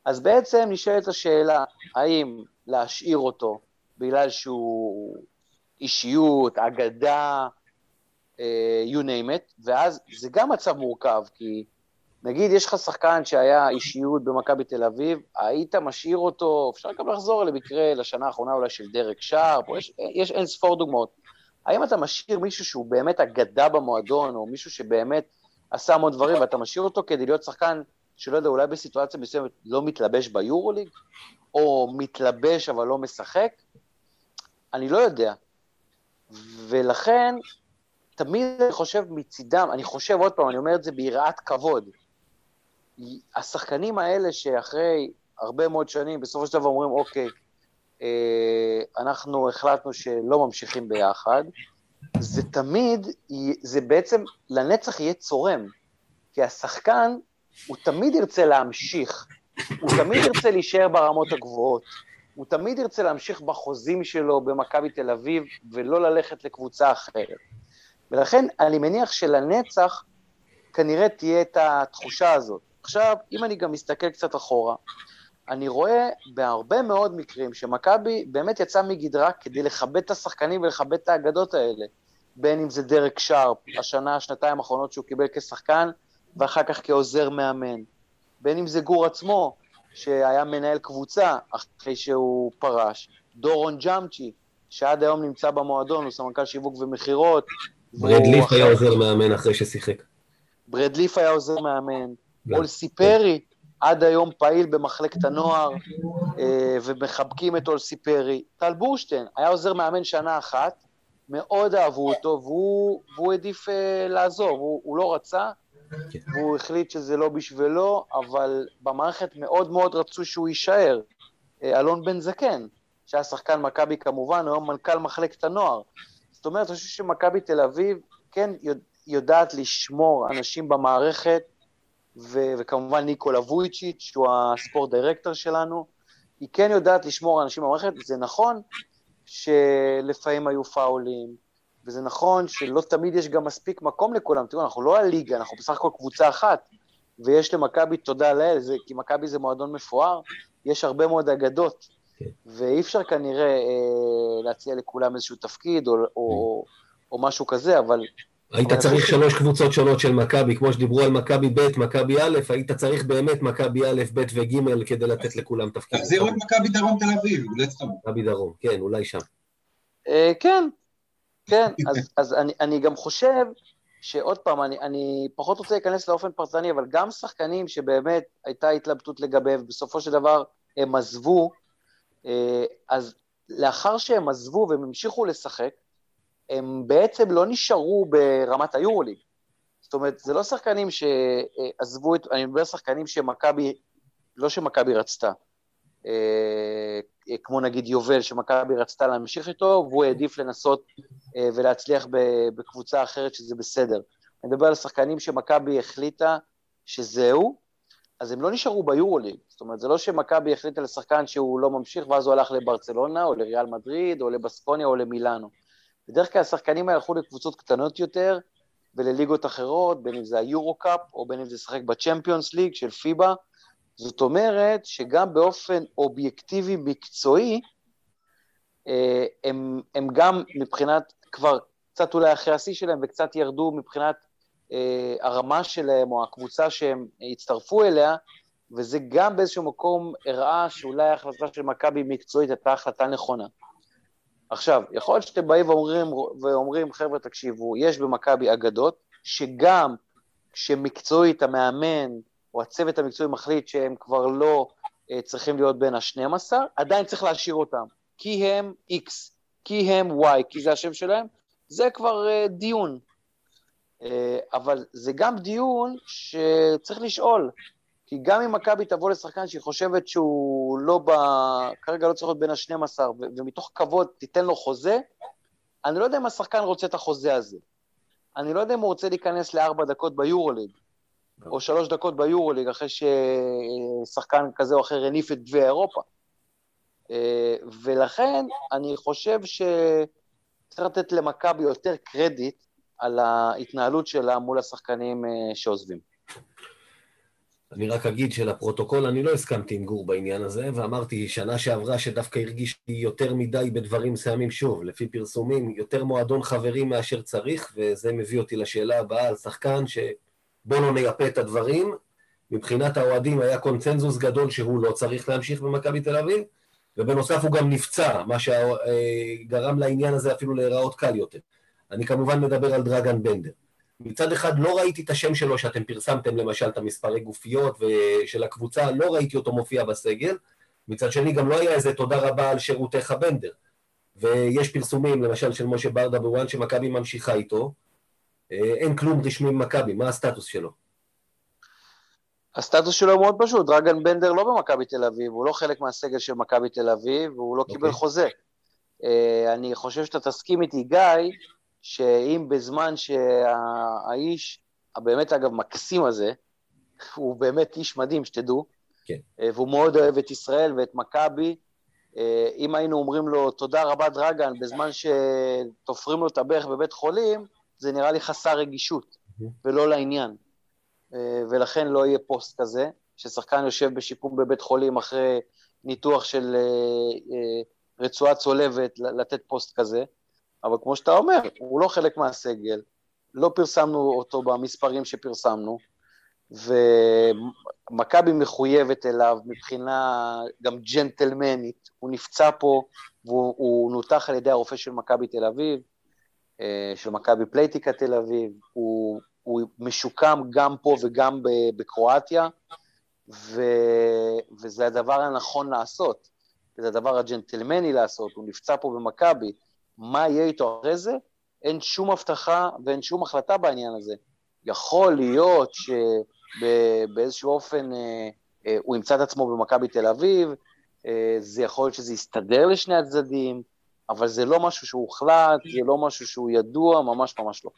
אז בעצם נשאלת השאלה, האם להשאיר אותו בגלל שהוא אישיות, אגדה, אה, you name it, ואז זה גם מצב מורכב, כי נגיד יש לך שחקן שהיה אישיות במכבי תל אביב, היית משאיר אותו, אפשר גם לחזור למקרה לשנה האחרונה אולי של דרק שרפ, יש, יש אין ספור דוגמאות. האם אתה משאיר מישהו שהוא באמת אגדה במועדון, או מישהו שבאמת עשה המון דברים, ואתה משאיר אותו כדי להיות שחקן, שלא יודע, אולי בסיטואציה מסוימת לא מתלבש ביורוליג, או מתלבש אבל לא משחק? אני לא יודע. ולכן, תמיד אני חושב מצידם, אני חושב עוד פעם, אני אומר את זה ביראת כבוד, השחקנים האלה שאחרי הרבה מאוד שנים, בסופו של דבר אומרים, אוקיי, אה, אנחנו החלטנו שלא ממשיכים ביחד, זה תמיד, זה בעצם לנצח יהיה צורם, כי השחקן, הוא תמיד ירצה להמשיך, הוא תמיד ירצה להישאר ברמות הגבוהות, הוא תמיד ירצה להמשיך בחוזים שלו במכבי תל אביב, ולא ללכת לקבוצה אחרת. ולכן אני מניח שלנצח כנראה תהיה את התחושה הזאת. עכשיו, אם אני גם מסתכל קצת אחורה, אני רואה בהרבה מאוד מקרים שמכבי באמת יצאה מגדרה כדי לכבד את השחקנים ולכבד את האגדות האלה. בין אם זה דרק שרפ, השנה, השנתיים האחרונות שהוא קיבל כשחקן, ואחר כך כעוזר מאמן. בין אם זה גור עצמו, שהיה מנהל קבוצה אחרי שהוא פרש. דורון ג'אמצ'י, שעד היום נמצא במועדון, הוא סמנכ"ל שיווק ומכירות. ברד ליף היה עוזר מאמן אחרי ששיחק. ברד ליף היה עוזר מאמן. אולסי פרי, עד היום פעיל במחלקת הנוער, אה, ומחבקים את אולסי פרי. טל בורשטיין היה עוזר מאמן שנה אחת, מאוד אהבו אותו, והוא, והוא העדיף אה, לעזוב, הוא, הוא לא רצה, כן. והוא החליט שזה לא בשבילו, אבל במערכת מאוד מאוד רצו שהוא יישאר. אה, אלון בן זקן, שהיה שחקן מכבי כמובן, היום מנכ"ל מחלקת הנוער. זאת אומרת, אני חושב שמכבי תל אביב כן יודעת לשמור אנשים במערכת, ו- וכמובן ניקולה וויצ'יץ', שהוא הספורט דירקטור שלנו, היא כן יודעת לשמור אנשים במערכת, זה נכון שלפעמים היו פאולים, וזה נכון שלא תמיד יש גם מספיק מקום לכולם. תראו, אנחנו לא הליגה, אנחנו בסך הכל קבוצה אחת, ויש למכבי, תודה לאל, כי מכבי זה מועדון מפואר, יש הרבה מאוד אגדות, כן. ואי אפשר כנראה אה, להציע לכולם איזשהו תפקיד או, או, או משהו כזה, אבל היית צריך שלוש קבוצות שונות של מכבי, כמו שדיברו על מכבי ב', מכבי א', היית צריך באמת מכבי א', ב' וג' כדי לתת לכולם תפקיד. תחזיר את מכבי דרום תל אביב, מכבי דרום, כן, אולי שם. אה, כן, כן, [LAUGHS] אז אני גם חושב שעוד פעם, אני פחות רוצה להיכנס לאופן פרטני, אבל גם שחקנים שבאמת הייתה התלבטות לגביהם, ובסופו של דבר הם עזבו, אה, אז לאחר שהם עזבו והם המשיכו לשחק, הם בעצם לא נשארו ברמת היורוליג. זאת אומרת, זה לא שחקנים שעזבו את, אני מדבר שחקנים שמכבי, לא שמכבי רצתה, כמו נגיד יובל, שמכבי רצתה להמשיך איתו, והוא העדיף לנסות אה, ולהצליח בקבוצה אחרת שזה בסדר. אני מדבר על שחקנים שמכבי החליטה שזהו, אז הם לא נשארו ביורוליג. זאת אומרת, זה לא שמכבי החליטה לשחקן שהוא לא ממשיך, ואז הוא הלך לברצלונה, או לריאל מדריד, או לבסקוניה, או למילאנו. בדרך כלל השחקנים האלה הלכו לקבוצות קטנות יותר ולליגות אחרות, בין אם זה היורו-קאפ או בין אם זה לשחק בצ'מפיונס ליג של פיבה. זאת אומרת שגם באופן אובייקטיבי מקצועי, אה, הם, הם גם מבחינת, כבר קצת אולי אחרי השיא שלהם וקצת ירדו מבחינת אה, הרמה שלהם או הקבוצה שהם הצטרפו אליה, וזה גם באיזשהו מקום הראה שאולי ההחלטה של מכבי מקצועית הייתה החלטה נכונה. עכשיו, יכול להיות שאתם באים ואומרים, ואומרים, חבר'ה, תקשיבו, יש במכבי אגדות, שגם כשמקצועית המאמן או הצוות המקצועי מחליט שהם כבר לא uh, צריכים להיות בין ה-12, עדיין צריך להשאיר אותם, כי הם X, כי הם Y, כי זה השם שלהם, זה כבר uh, דיון. Uh, אבל זה גם דיון שצריך לשאול, כי גם אם מכבי תבוא לשחקן שהיא חושבת שהוא לא ב... כרגע לא צריך להיות בין ה-12, ו- ומתוך כבוד תיתן לו חוזה, אני לא יודע אם השחקן רוצה את החוזה הזה. אני לא יודע אם הוא רוצה להיכנס לארבע דקות ביורוליג, או שלוש דקות ביורוליג, אחרי ששחקן כזה או אחר הניף את גביע אירופה. אה, ולכן אני חושב שצריך לתת למכבי יותר קרדיט על ההתנהלות שלה מול השחקנים אה, שעוזבים. אני רק אגיד שלפרוטוקול אני לא הסכמתי עם גור בעניין הזה, ואמרתי שנה שעברה שדווקא הרגיש לי יותר מדי בדברים מסוימים שוב, לפי פרסומים, יותר מועדון חברים מאשר צריך, וזה מביא אותי לשאלה הבאה על שחקן שבוא לא נייפה את הדברים. מבחינת האוהדים היה קונצנזוס גדול שהוא לא צריך להמשיך במכבי תל אביב, ובנוסף הוא גם נפצע, מה שגרם לעניין הזה אפילו להיראות קל יותר. אני כמובן מדבר על דרגן בנדר. מצד אחד לא ראיתי את השם שלו שאתם פרסמתם למשל את המספרי גופיות של הקבוצה, לא ראיתי אותו מופיע בסגל. מצד שני גם לא היה איזה תודה רבה על שירותיך בנדר. ויש פרסומים, למשל של משה ברדה בוואן, שמכבי ממשיכה איתו. אה, אין כלום רשמי ממכבי, מה הסטטוס שלו? הסטטוס שלו מאוד פשוט, דרגן בנדר לא במכבי תל אביב, הוא לא חלק מהסגל של מכבי תל אביב, והוא לא okay. קיבל אוקיי. חוזה. אה, אני חושב שאתה תסכים איתי, גיא, שאם בזמן שהאיש, הבאמת אגב מקסים הזה, הוא באמת איש מדהים, שתדעו, כן. אה, והוא מאוד אוהב את ישראל ואת מכבי, אם היינו אומרים לו תודה רבה דרגן בזמן שתופרים לו את הברך בבית חולים, זה נראה לי חסר רגישות ולא לעניין. אה, ולכן לא יהיה פוסט כזה, ששחקן יושב בשיקום בבית חולים אחרי ניתוח של רצועה צולבת, לתת פוסט כזה. אבל כמו שאתה אומר, הוא לא חלק מהסגל, לא פרסמנו אותו במספרים שפרסמנו, ומכבי מחויבת אליו מבחינה גם ג'נטלמנית, הוא נפצע פה והוא נותח על ידי הרופא של מכבי תל אביב, אה, של מכבי פלייטיקה תל אביב, הוא, הוא משוקם גם פה וגם בקרואטיה, ו, וזה הדבר הנכון לעשות, זה הדבר הג'נטלמני לעשות, הוא נפצע פה במכבי, מה יהיה איתו אחרי זה, אין שום הבטחה ואין שום החלטה בעניין הזה. יכול להיות שבאיזשהו אופן אה, אה, הוא ימצא את עצמו במכבי תל אביב, אה, זה יכול להיות שזה יסתדר לשני הצדדים, אבל זה לא משהו שהוחלט, זה לא משהו שהוא ידוע, ממש ממש לא.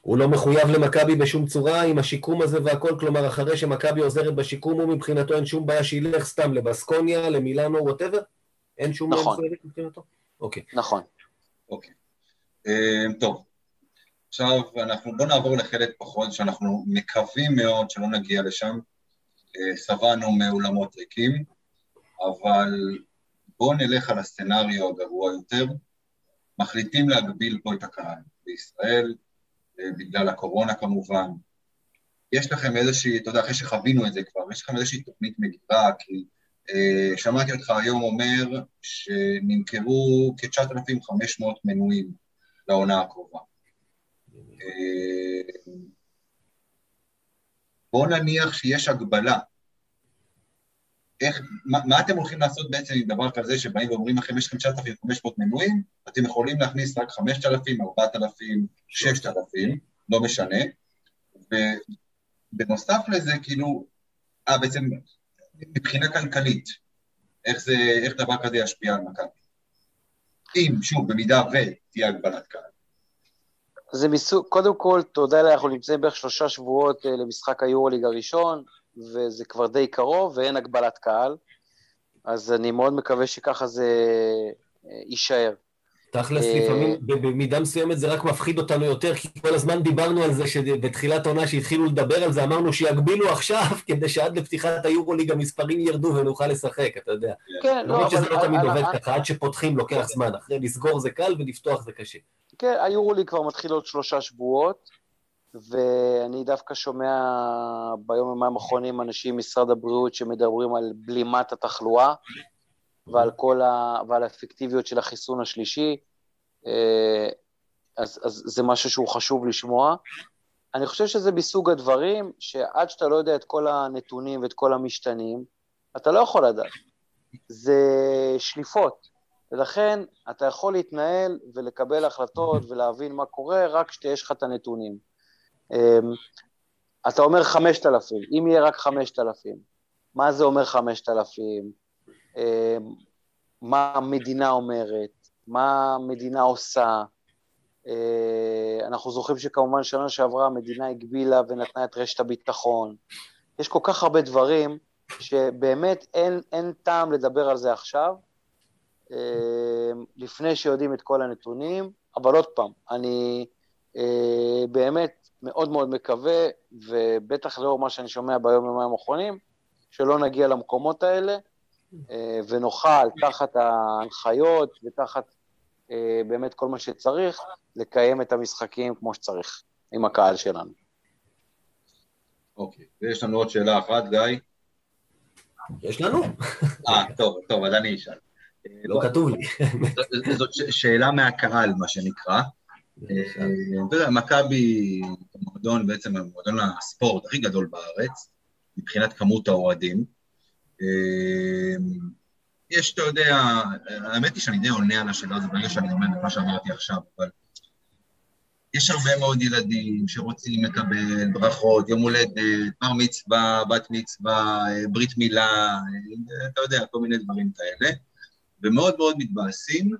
הוא לא מחויב למכבי בשום צורה עם השיקום הזה והכל, כלומר, אחרי שמכבי עוזרת בשיקום, הוא מבחינתו אין שום בעיה שילך סתם לבסקוניה, למילאנו, ווטאבר? אין שום נכון. מבחינתו? אוקיי. נכון. אוקיי. אמ, טוב, עכשיו אנחנו, בוא נעבור לחלק פחות, שאנחנו מקווים מאוד שלא נגיע לשם. אה, שבענו מאולמות ריקים, אבל בואו נלך על הסצנריו הגרוע יותר. מחליטים להגביל פה את הקהל בישראל, אה, בגלל הקורונה כמובן. יש לכם איזושהי, אתה יודע, אחרי שחווינו את זה כבר, יש לכם איזושהי תוכנית מגירה, כי אה, שמעתי אותך היום אומר שנמכרו כ-9,500 מנויים לעונה הקרובה. אה, בואו נניח שיש הגבלה. איך, מה, מה אתם הולכים לעשות בעצם עם דבר כזה שבאים ואומרים לכם, יש לכם 9,500 מנויים, אתם יכולים להכניס רק 5,000, 4,000, 6,000, לא משנה. ובנוסף לזה, כאילו, אה, בעצם מבחינה כלכלית, איך, זה, איך דבר כזה ישפיע על מכבי? אם, שוב, במידה ותהיה הגבלת קהל. זה מסוג, קודם כל, תודה אנחנו נמצאים בערך שלושה שבועות אה, למשחק היורוליג הראשון, וזה כבר די קרוב, ואין הגבלת קהל, אז אני מאוד מקווה שככה זה אה, יישאר. תכלס, אה, לפעמים במידה מסוימת זה רק מפחיד אותנו יותר, כי כל הזמן דיברנו על זה שבתחילת העונה שהתחילו לדבר על זה, אמרנו שיגבילו עכשיו, [LAUGHS] כדי שעד לפתיחת היורוליג המספרים ירדו ונוכל לשחק, אתה יודע. כן, לא, אבל... שזה לא תמיד עובד ככה, עד שפותחים לוקח זמן, אחרי לסגור זה קל ולפתוח זה קשה. כן, היורוליג כבר מתחיל עוד שלושה שבועות, ואני דווקא שומע ביום יומיים האחרונים אנשים ממשרד הבריאות שמדברים על בלימת התחלואה. ועל כל ה... ועל האפקטיביות של החיסון השלישי, אה, אז, אז זה משהו שהוא חשוב לשמוע. אני חושב שזה מסוג הדברים שעד שאתה לא יודע את כל הנתונים ואת כל המשתנים, אתה לא יכול לדעת. זה שליפות, ולכן אתה יכול להתנהל ולקבל החלטות ולהבין מה קורה רק כשיש לך את הנתונים. אה, אתה אומר 5,000, אם יהיה רק 5,000, מה זה אומר 5,000? אה, מה המדינה אומרת, מה המדינה עושה, אה, אנחנו זוכרים שכמובן שנה שעברה המדינה הגבילה ונתנה את רשת הביטחון. יש כל כך הרבה דברים שבאמת אין, אין טעם לדבר על זה עכשיו, לפני שיודעים את כל הנתונים, אבל עוד פעם, אני באמת מאוד מאוד מקווה, ובטח לאור מה שאני שומע ביום-יומיים האחרונים, שלא נגיע למקומות האלה, ונוכל, תחת ההנחיות ותחת באמת כל מה שצריך, לקיים את המשחקים כמו שצריך, עם הקהל שלנו. אוקיי, ויש לנו עוד שאלה אחת, גיא. יש לנו? אה, טוב, טוב, אז אני אשאל. לא כתוב לי. [LAUGHS] זאת שאלה מהקהל, מה שנקרא. אתה יודע, מכבי, מועדון, בעצם מועדון הספורט הכי גדול בארץ, מבחינת כמות האוהדים. יש, אתה יודע, האמת היא שאני די עונה על השאלה הזו ברגע שאני אומר את מה שאמרתי עכשיו, אבל יש הרבה מאוד ילדים שרוצים לקבל ברכות, יום הולדת, בר מצווה, בת מצווה, ברית מילה, אתה יודע, כל מיני דברים כאלה, ומאוד מאוד מתבאסים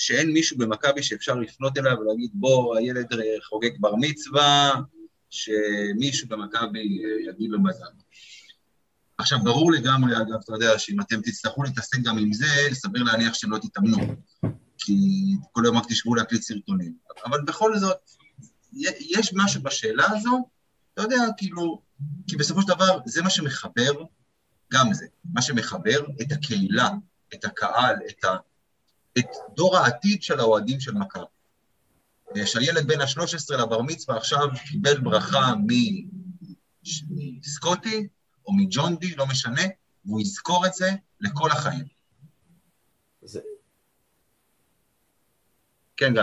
שאין מישהו במכבי שאפשר לפנות אליו ולהגיד, בוא, הילד חוגג בר מצווה, שמישהו במכבי יגיד לו מזל. עכשיו, ברור לגמרי, אגב, אתה יודע, שאם אתם תצטרכו להתעסק גם עם זה, סביר להניח שלא תתאמנו. כי כל היום רק תשבו להקליט סרטונים. אבל בכל זאת, יש משהו בשאלה הזו, אתה יודע, כאילו, כי בסופו של דבר זה מה שמחבר, גם זה, מה שמחבר את הקהילה, את הקהל, את, ה, את דור העתיד של האוהדים של מכבי. שהילד בן ה-13 לבר מצווה עכשיו קיבל ברכה מסקוטי או מג'ון די, לא משנה, והוא יזכור את זה לכל החיים. זה, כן, גיא.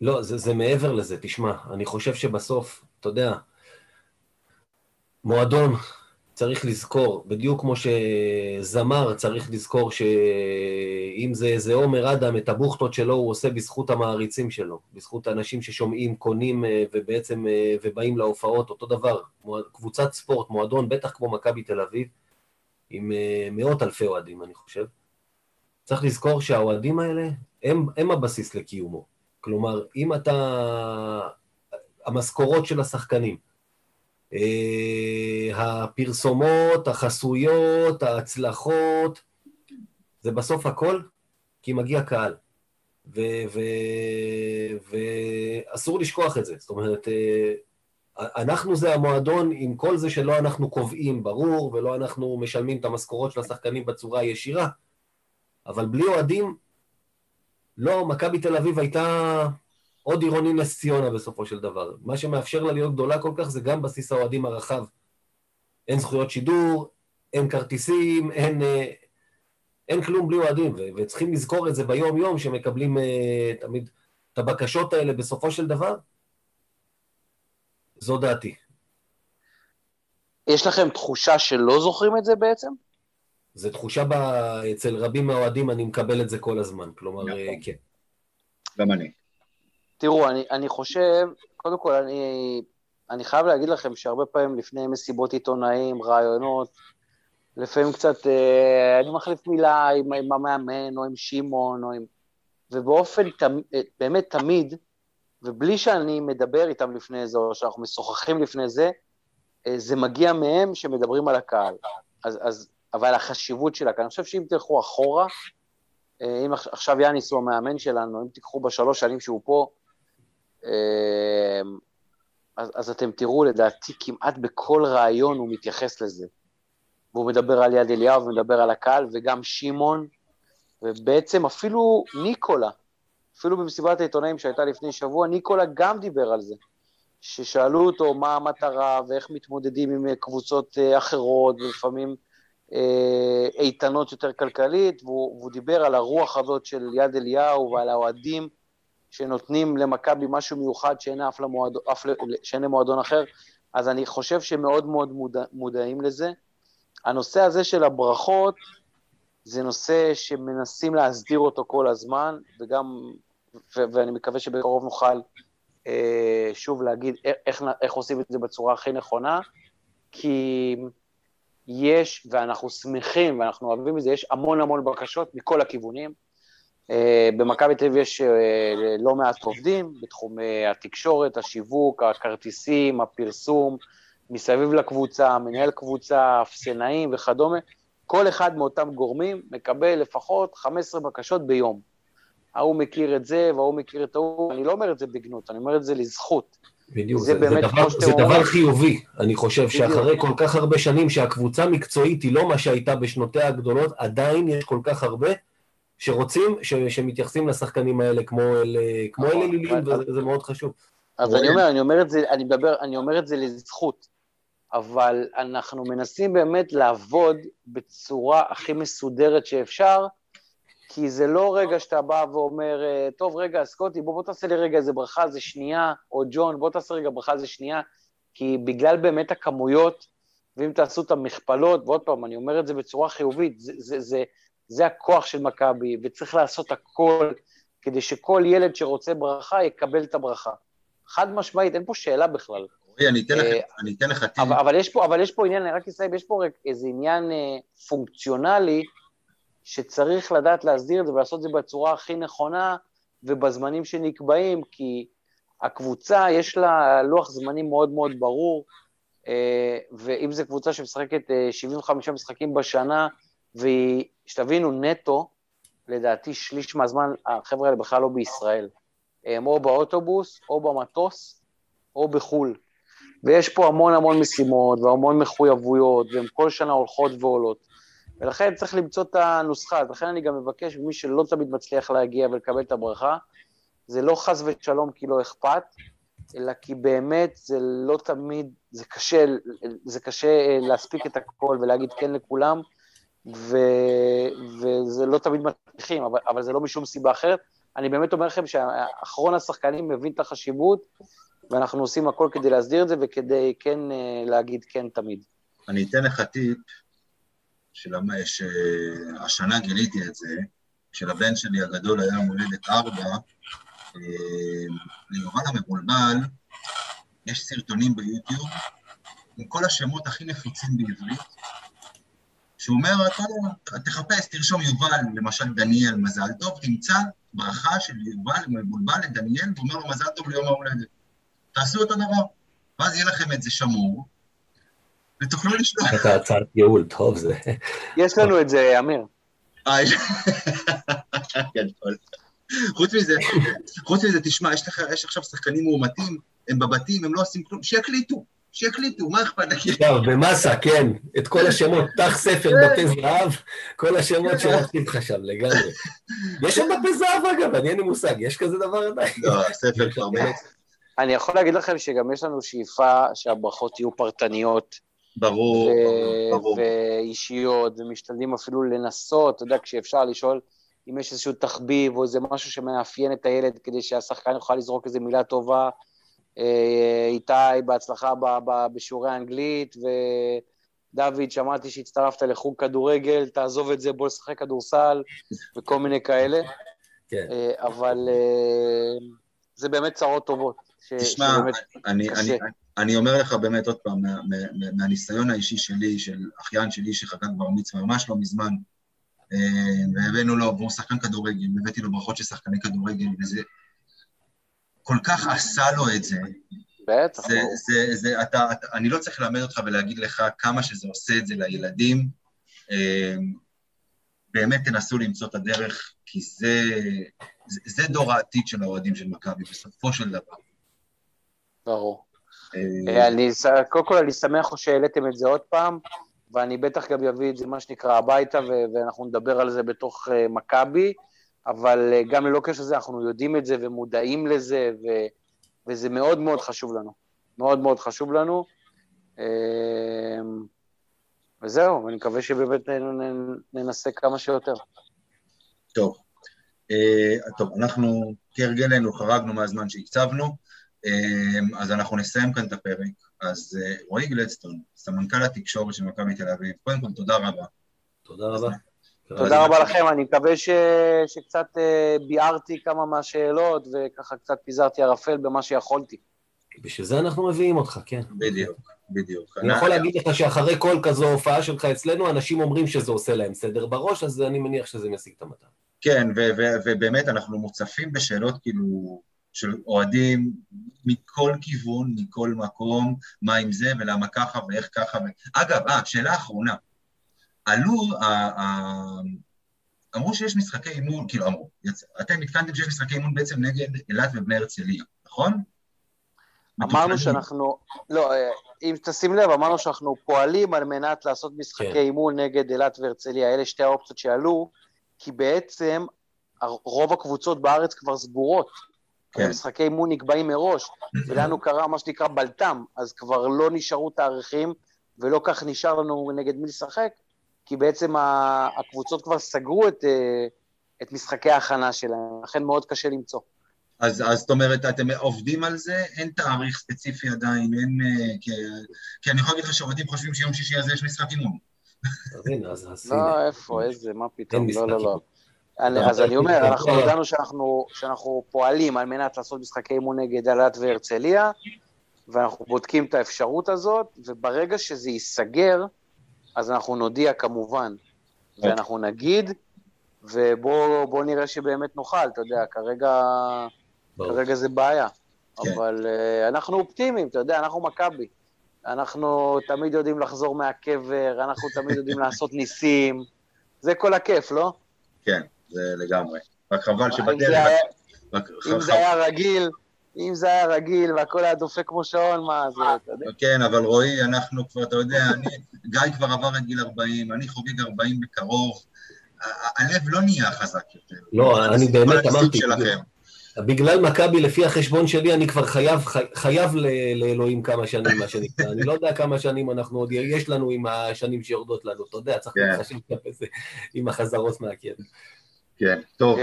לא, זה, זה מעבר לזה, תשמע, אני חושב שבסוף, אתה יודע, מועדון צריך לזכור, בדיוק כמו שזמר צריך לזכור שאם זה איזה עומר אדם, את הבוכטות שלו הוא עושה בזכות המעריצים שלו, בזכות האנשים ששומעים, קונים אה, ובעצם אה, ובאים להופעות, אותו דבר, קבוצת ספורט, מועדון, בטח כמו מכבי תל אביב, עם אה, מאות אלפי אוהדים, אני חושב. צריך לזכור שהאוהדים האלה הם, הם הבסיס לקיומו. כלומר, אם אתה... המשכורות של השחקנים, הפרסומות, החסויות, ההצלחות, זה בסוף הכל כי מגיע קהל. ואסור לשכוח את זה. זאת אומרת, אה, אנחנו זה המועדון עם כל זה שלא אנחנו קובעים, ברור, ולא אנחנו משלמים את המשכורות של השחקנים בצורה הישירה, אבל בלי אוהדים, לא, מכבי תל אביב הייתה עוד עירוני נס ציונה בסופו של דבר. מה שמאפשר לה להיות גדולה כל כך זה גם בסיס האוהדים הרחב. אין זכויות שידור, אין כרטיסים, אין, אה, אין כלום בלי אוהדים, וצריכים לזכור את זה ביום-יום, שמקבלים uh, תמיד את הבקשות האלה בסופו של דבר. זו דעתי. יש לכם תחושה שלא זוכרים את זה בעצם? זו תחושה ב... אצל רבים מהאוהדים, אני מקבל את זה כל הזמן, כלומר, נכון. אה, כן. גם אני. תראו, אני, אני חושב, קודם כל, אני, אני חייב להגיד לכם שהרבה פעמים לפני מסיבות עיתונאים, רעיונות, לפעמים קצת, אה, אני מחליף מילה עם, עם המאמן, או עם שמעון, עם... ובאופן, תמ, אה, באמת תמיד, ובלי שאני מדבר איתם לפני זה, או שאנחנו משוחחים לפני זה, אה, זה מגיע מהם שמדברים על הקהל. אז, אז אבל החשיבות שלה, כי אני חושב שאם תלכו אחורה, אה, אם עכשיו יאניס הוא המאמן שלנו, אם תיקחו בשלוש שנים שהוא פה, אז, אז אתם תראו, לדעתי, כמעט בכל ראיון הוא מתייחס לזה. והוא מדבר על יד אליהו ומדבר על הקהל, וגם שמעון, ובעצם אפילו ניקולה, אפילו במסיבת העיתונאים שהייתה לפני שבוע, ניקולה גם דיבר על זה. ששאלו אותו מה המטרה ואיך מתמודדים עם קבוצות אה, אחרות, ולפעמים אה, איתנות יותר כלכלית, והוא, והוא דיבר על הרוח הזאת של יד אליהו ועל האוהדים שנותנים למכבי משהו מיוחד שאין אף, למועד, אף שאין למועדון אחר, אז אני חושב שמאוד מאוד מודע, מודעים לזה. הנושא הזה של הברכות, זה נושא שמנסים להסדיר אותו כל הזמן, וגם, ו- ואני מקווה שבקרוב נוכל אה, שוב להגיד איך, איך עושים את זה בצורה הכי נכונה, כי יש, ואנחנו שמחים ואנחנו אוהבים את זה, יש המון המון בקשות מכל הכיוונים. במכבי תל אביב יש לא מעט עובדים בתחומי התקשורת, השיווק, הכרטיסים, הפרסום, מסביב לקבוצה, מנהל קבוצה, אפסנאים וכדומה. כל אחד מאותם גורמים מקבל לפחות 15 בקשות ביום. ההוא מכיר את זה וההוא מכיר את ההוא, אני לא אומר את זה בגנות, אני אומר את זה לזכות. בדיוק, זה, זה, באמת, דבר, זה דבר חיובי. אני חושב בדיוק. שאחרי כל כך הרבה שנים שהקבוצה המקצועית היא לא מה שהייתה בשנותיה הגדולות, עדיין יש כל כך הרבה שרוצים, ש, שמתייחסים לשחקנים האלה כמו אל, כמו אל אלילים, וזה מאוד חשוב. אז אני אומר, אני אומר את זה, אני מדבר, אני אומר את זה לזכות, אבל אנחנו מנסים באמת לעבוד בצורה הכי מסודרת שאפשר, כי זה לא רגע שאתה בא ואומר, אה, טוב, רגע, סקוטי, בוא, בוא תעשה לי רגע איזה ברכה, זה שנייה, או ג'ון, בוא תעשה רגע ברכה, זה שנייה, כי בגלל באמת הכמויות, ואם תעשו את המכפלות, ועוד פעם, אני אומר את זה בצורה חיובית, זה, זה, זה, זה הכוח של מכבי, וצריך לעשות הכל כדי שכל ילד שרוצה ברכה יקבל את הברכה. חד משמעית, אין פה שאלה בכלל. רועי, אני אתן לך, אה, אני אתן לך טיפ. אבל, יש פה, אבל יש פה עניין, אני רק אסיים, יש פה איזה עניין אה, פונקציונלי, שצריך לדעת להסדיר את זה ולעשות את זה בצורה הכי נכונה ובזמנים שנקבעים, כי הקבוצה יש לה לוח זמנים מאוד מאוד ברור, אה, ואם זו קבוצה שמשחקת 75 משחקים בשנה, ושתבינו, נטו, לדעתי שליש מהזמן החבר'ה האלה בכלל לא בישראל. הם או באוטובוס, או במטוס, או בחו"ל. ויש פה המון המון משימות והמון מחויבויות, והן כל שנה הולכות ועולות. ולכן צריך למצוא את הנוסחה. אז לכן אני גם מבקש ממי שלא תמיד מצליח להגיע ולקבל את הברכה, זה לא חס ושלום כי לא אכפת, אלא כי באמת זה לא תמיד, זה קשה, זה קשה אה, להספיק את הכל ולהגיד כן לכולם, ו, וזה לא תמיד מצליחים, אבל, אבל זה לא משום סיבה אחרת. אני באמת אומר לכם שאחרון השחקנים מבין את החשיבות, ואנחנו עושים הכל כדי להסדיר את זה וכדי כן אה, להגיד כן תמיד. אני אתן לך טיפ, שהשנה גיליתי את זה, כשלבן שלי הגדול היה מולדת ארבע, אה, ליובל המבולבל, יש סרטונים ביוטיוב עם כל השמות הכי נפוצים בעברית, שהוא אומר, אתה תחפש, תרשום יובל, למשל דניאל, מזל טוב, תמצא ברכה של יובל מבולבל לדניאל, ואומר לו מזל טוב ליום ההולדת. תעשו אותו דבר, ואז יהיה לכם את זה שמור, ותוכלו לשלוח. את ההצעת ייעול, טוב זה. יש לנו את זה, אמיר. גדול. חוץ מזה, חוץ מזה, תשמע, יש עכשיו שחקנים מאומתים, הם בבתים, הם לא עושים כלום, שיקליטו, שיקליטו, מה אכפת לך? עכשיו, במאסה, כן, את כל השמות, פתח ספר דפי זהב, כל השמות שרצים לך שם לגמרי. יש שם דפי זהב אגב, אני אין לי מושג, יש כזה דבר עדיין. לא, ספר כבר [LAUGHS] באמת. אני יכול להגיד לכם שגם יש לנו שאיפה שהברכות יהיו פרטניות. ברור, ברור. ואישיות, ומשתדלים אפילו לנסות, אתה יודע, כשאפשר לשאול אם יש איזשהו תחביב או איזה משהו שמאפיין את הילד כדי שהשחקן יוכל לזרוק איזו מילה טובה. אה, איתי, בהצלחה בשיעורי האנגלית, ודוד, שמעתי שהצטרפת לחוג כדורגל, תעזוב את זה, בוא לשחק כדורסל, וכל מיני כאלה. כן. אה, אבל אה, זה באמת צרות טובות. תשמע, אני, אני, אני אומר לך באמת עוד פעם, מה, מה, מהניסיון האישי שלי, של אחיין שלי שחגג בר מצווה ממש לא מזמן, והבאנו לו, והוא שחקן כדורגל, הבאתי לו ברכות של שחקני כדורגל, וזה כל כך עשה לו את זה. בטח. זה, זה, זה, אתה, אתה, אני לא צריך ללמד אותך ולהגיד לך כמה שזה עושה את זה לילדים. אמ, באמת תנסו למצוא את הדרך, כי זה, זה, זה דור העתיד של האוהדים של מכבי, בסופו של דבר. ברור. אה, אני, קודם כל אני שמח שהעליתם את זה עוד פעם, ואני בטח גם אביא את זה, מה שנקרא, הביתה, ואנחנו נדבר על זה בתוך אה, מכבי. אבל אה, גם ללא קשר לזה, אנחנו יודעים את זה ומודעים לזה, ו, וזה מאוד מאוד חשוב לנו. מאוד מאוד חשוב לנו. אמ, וזהו, ואני מקווה שבאמת ננסה כמה שיותר. טוב. Uh, טוב, אנחנו כהרגלנו חרגנו מהזמן שהקצבנו, uh, אז אנחנו נסיים כאן את הפרק. אז uh, רועי גלדסטון, סמנכ"ל התקשורת של מכבי תל אביב, קודם כל תודה רבה. תודה רבה. תודה רבה לכם, אני מקווה ש... שקצת uh, ביארתי כמה מהשאלות וככה קצת פיזרתי ערפל במה שיכולתי. בשביל זה אנחנו מביאים אותך, כן. בדיוק, בדיוק. אני יכול להגיד לך שאחרי כל כזו הופעה שלך אצלנו, אנשים אומרים שזה עושה להם סדר בראש, אז אני מניח שזה משיג את המטרה. כן, ובאמת אנחנו מוצפים בשאלות כאילו של אוהדים מכל כיוון, מכל מקום, מה עם זה ולמה ככה ואיך ככה. ו... אגב, אה, שאלה אחרונה. עלו, אמרו שיש משחקי אימון, כאילו אמרו, אתם התקנתם שיש משחקי אימון בעצם נגד אילת ובני הרצליה, נכון? אמרנו שאנחנו, לא, אה, אם תשים לב, אמרנו שאנחנו פועלים על מנת לעשות משחקי כן. אימון נגד אילת והרצליה, אלה שתי האופציות שעלו, כי בעצם רוב הקבוצות בארץ כבר סגורות. כן. משחקי אימון נקבעים מראש, ולנו קרה מה שנקרא בלת"ם, אז כבר לא נשארו תאריכים, ולא כך נשאר לנו נגד מי לשחק, כי בעצם הקבוצות כבר סגרו את, אה, את משחקי ההכנה שלהם, לכן מאוד קשה למצוא. אז, אז זאת אומרת, אתם עובדים על זה, אין תאריך ספציפי עדיין, אין... אה, כי, כי אני יכול להגיד לך שעובדים חושבים שיום שישי הזה יש משחק אימון. לא, איפה, איזה, מה פתאום, לא, לא, לא. אז אני אומר, אנחנו הודענו שאנחנו פועלים על מנת לעשות משחקי אימון נגד אלעד והרצליה, ואנחנו בודקים את האפשרות הזאת, וברגע שזה ייסגר, אז אנחנו נודיע כמובן, ואנחנו נגיד, ובואו נראה שבאמת נוכל, אתה יודע, כרגע, כרגע זה בעיה. כן. אבל uh, אנחנו אופטימיים, אתה יודע, אנחנו מכבי. אנחנו תמיד יודעים לחזור מהקבר, אנחנו תמיד יודעים [LAUGHS] לעשות ניסים. זה כל הכיף, לא? כן, זה לגמרי. רק חבל שבדרך... אם זה היה רגיל, אם זה היה רגיל והכל היה דופק כמו שעון, מה זה, אתה יודע? כן, אבל רועי, אנחנו כבר, אתה יודע, אני, גיא כבר עבר את גיל 40, אני חוגג 40 בקרוב, הלב לא נהיה חזק יותר. לא, אני באמת אמרתי, בגלל מכבי, לפי החשבון שלי, אני כבר חייב, חייב לאלוהים כמה שנים, מה שנקרא. אני לא יודע כמה שנים אנחנו עוד, יש לנו עם השנים שיורדות לנו, אתה יודע, צריך כן. להתחשב עם החזרות מהקרן. כן, טוב.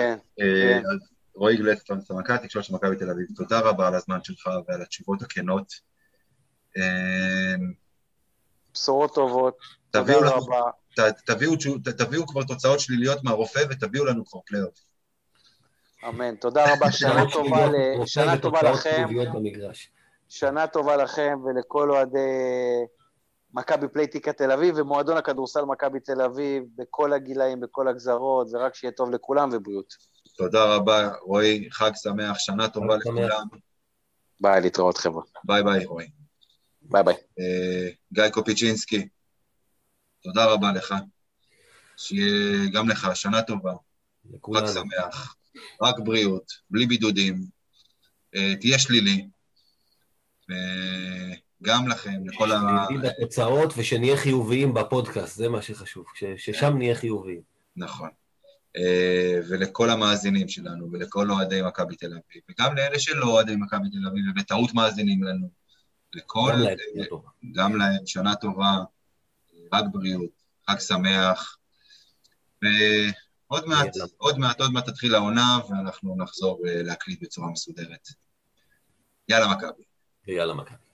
אה. רועי גלדסטון, סמנכ"ל התקשורת של מכבי תל אביב, תודה רבה על הזמן שלך ועל התשובות הכנות. אה, בשורות טובות, תודה רבה. תביאו, תביאו כבר תוצאות שליליות מהרופא ותביאו לנו כבר פלייאוף. אמן. תודה רבה, [LAUGHS] שנה טובה, שנה טובה לכם. שנה טובה לכם ולכל אוהדי מכבי פלייטיקה תל אביב ומועדון הכדורסל מכבי תל אביב בכל הגילאים, בכל הגזרות, ורק שיהיה טוב לכולם ובריאות. תודה רבה, רועי, חג שמח, שנה טובה לכולם. ביי, להתראות חבר'ה. ביי ביי, רועי. ביי ביי. אה, גיא קופיצ'ינסקי, תודה רבה לך. שיהיה גם לך שנה טובה, חג שמח, רק בריאות, בלי בידודים, uh, תהיה שלילי. וגם לכם, לכל ה... שלילי בתוצאות ושנהיה חיוביים בפודקאסט, זה מה שחשוב, ששם נהיה חיוביים. נכון. אה, ולכל המאזינים שלנו, ולכל אוהדי מכבי תל אביב, וגם לאלה שלא אוהדי מכבי תל אביב, ובטעות מאזינים לנו. לכל... גם להם, גם להם, שנה טובה, רק בריאות, חג שמח. ועוד מעט, עוד מעט, עוד מעט תתחיל העונה, ואנחנו נחזור אה, להקליט בצורה מסודרת. יאללה מכבי. יאללה מכבי.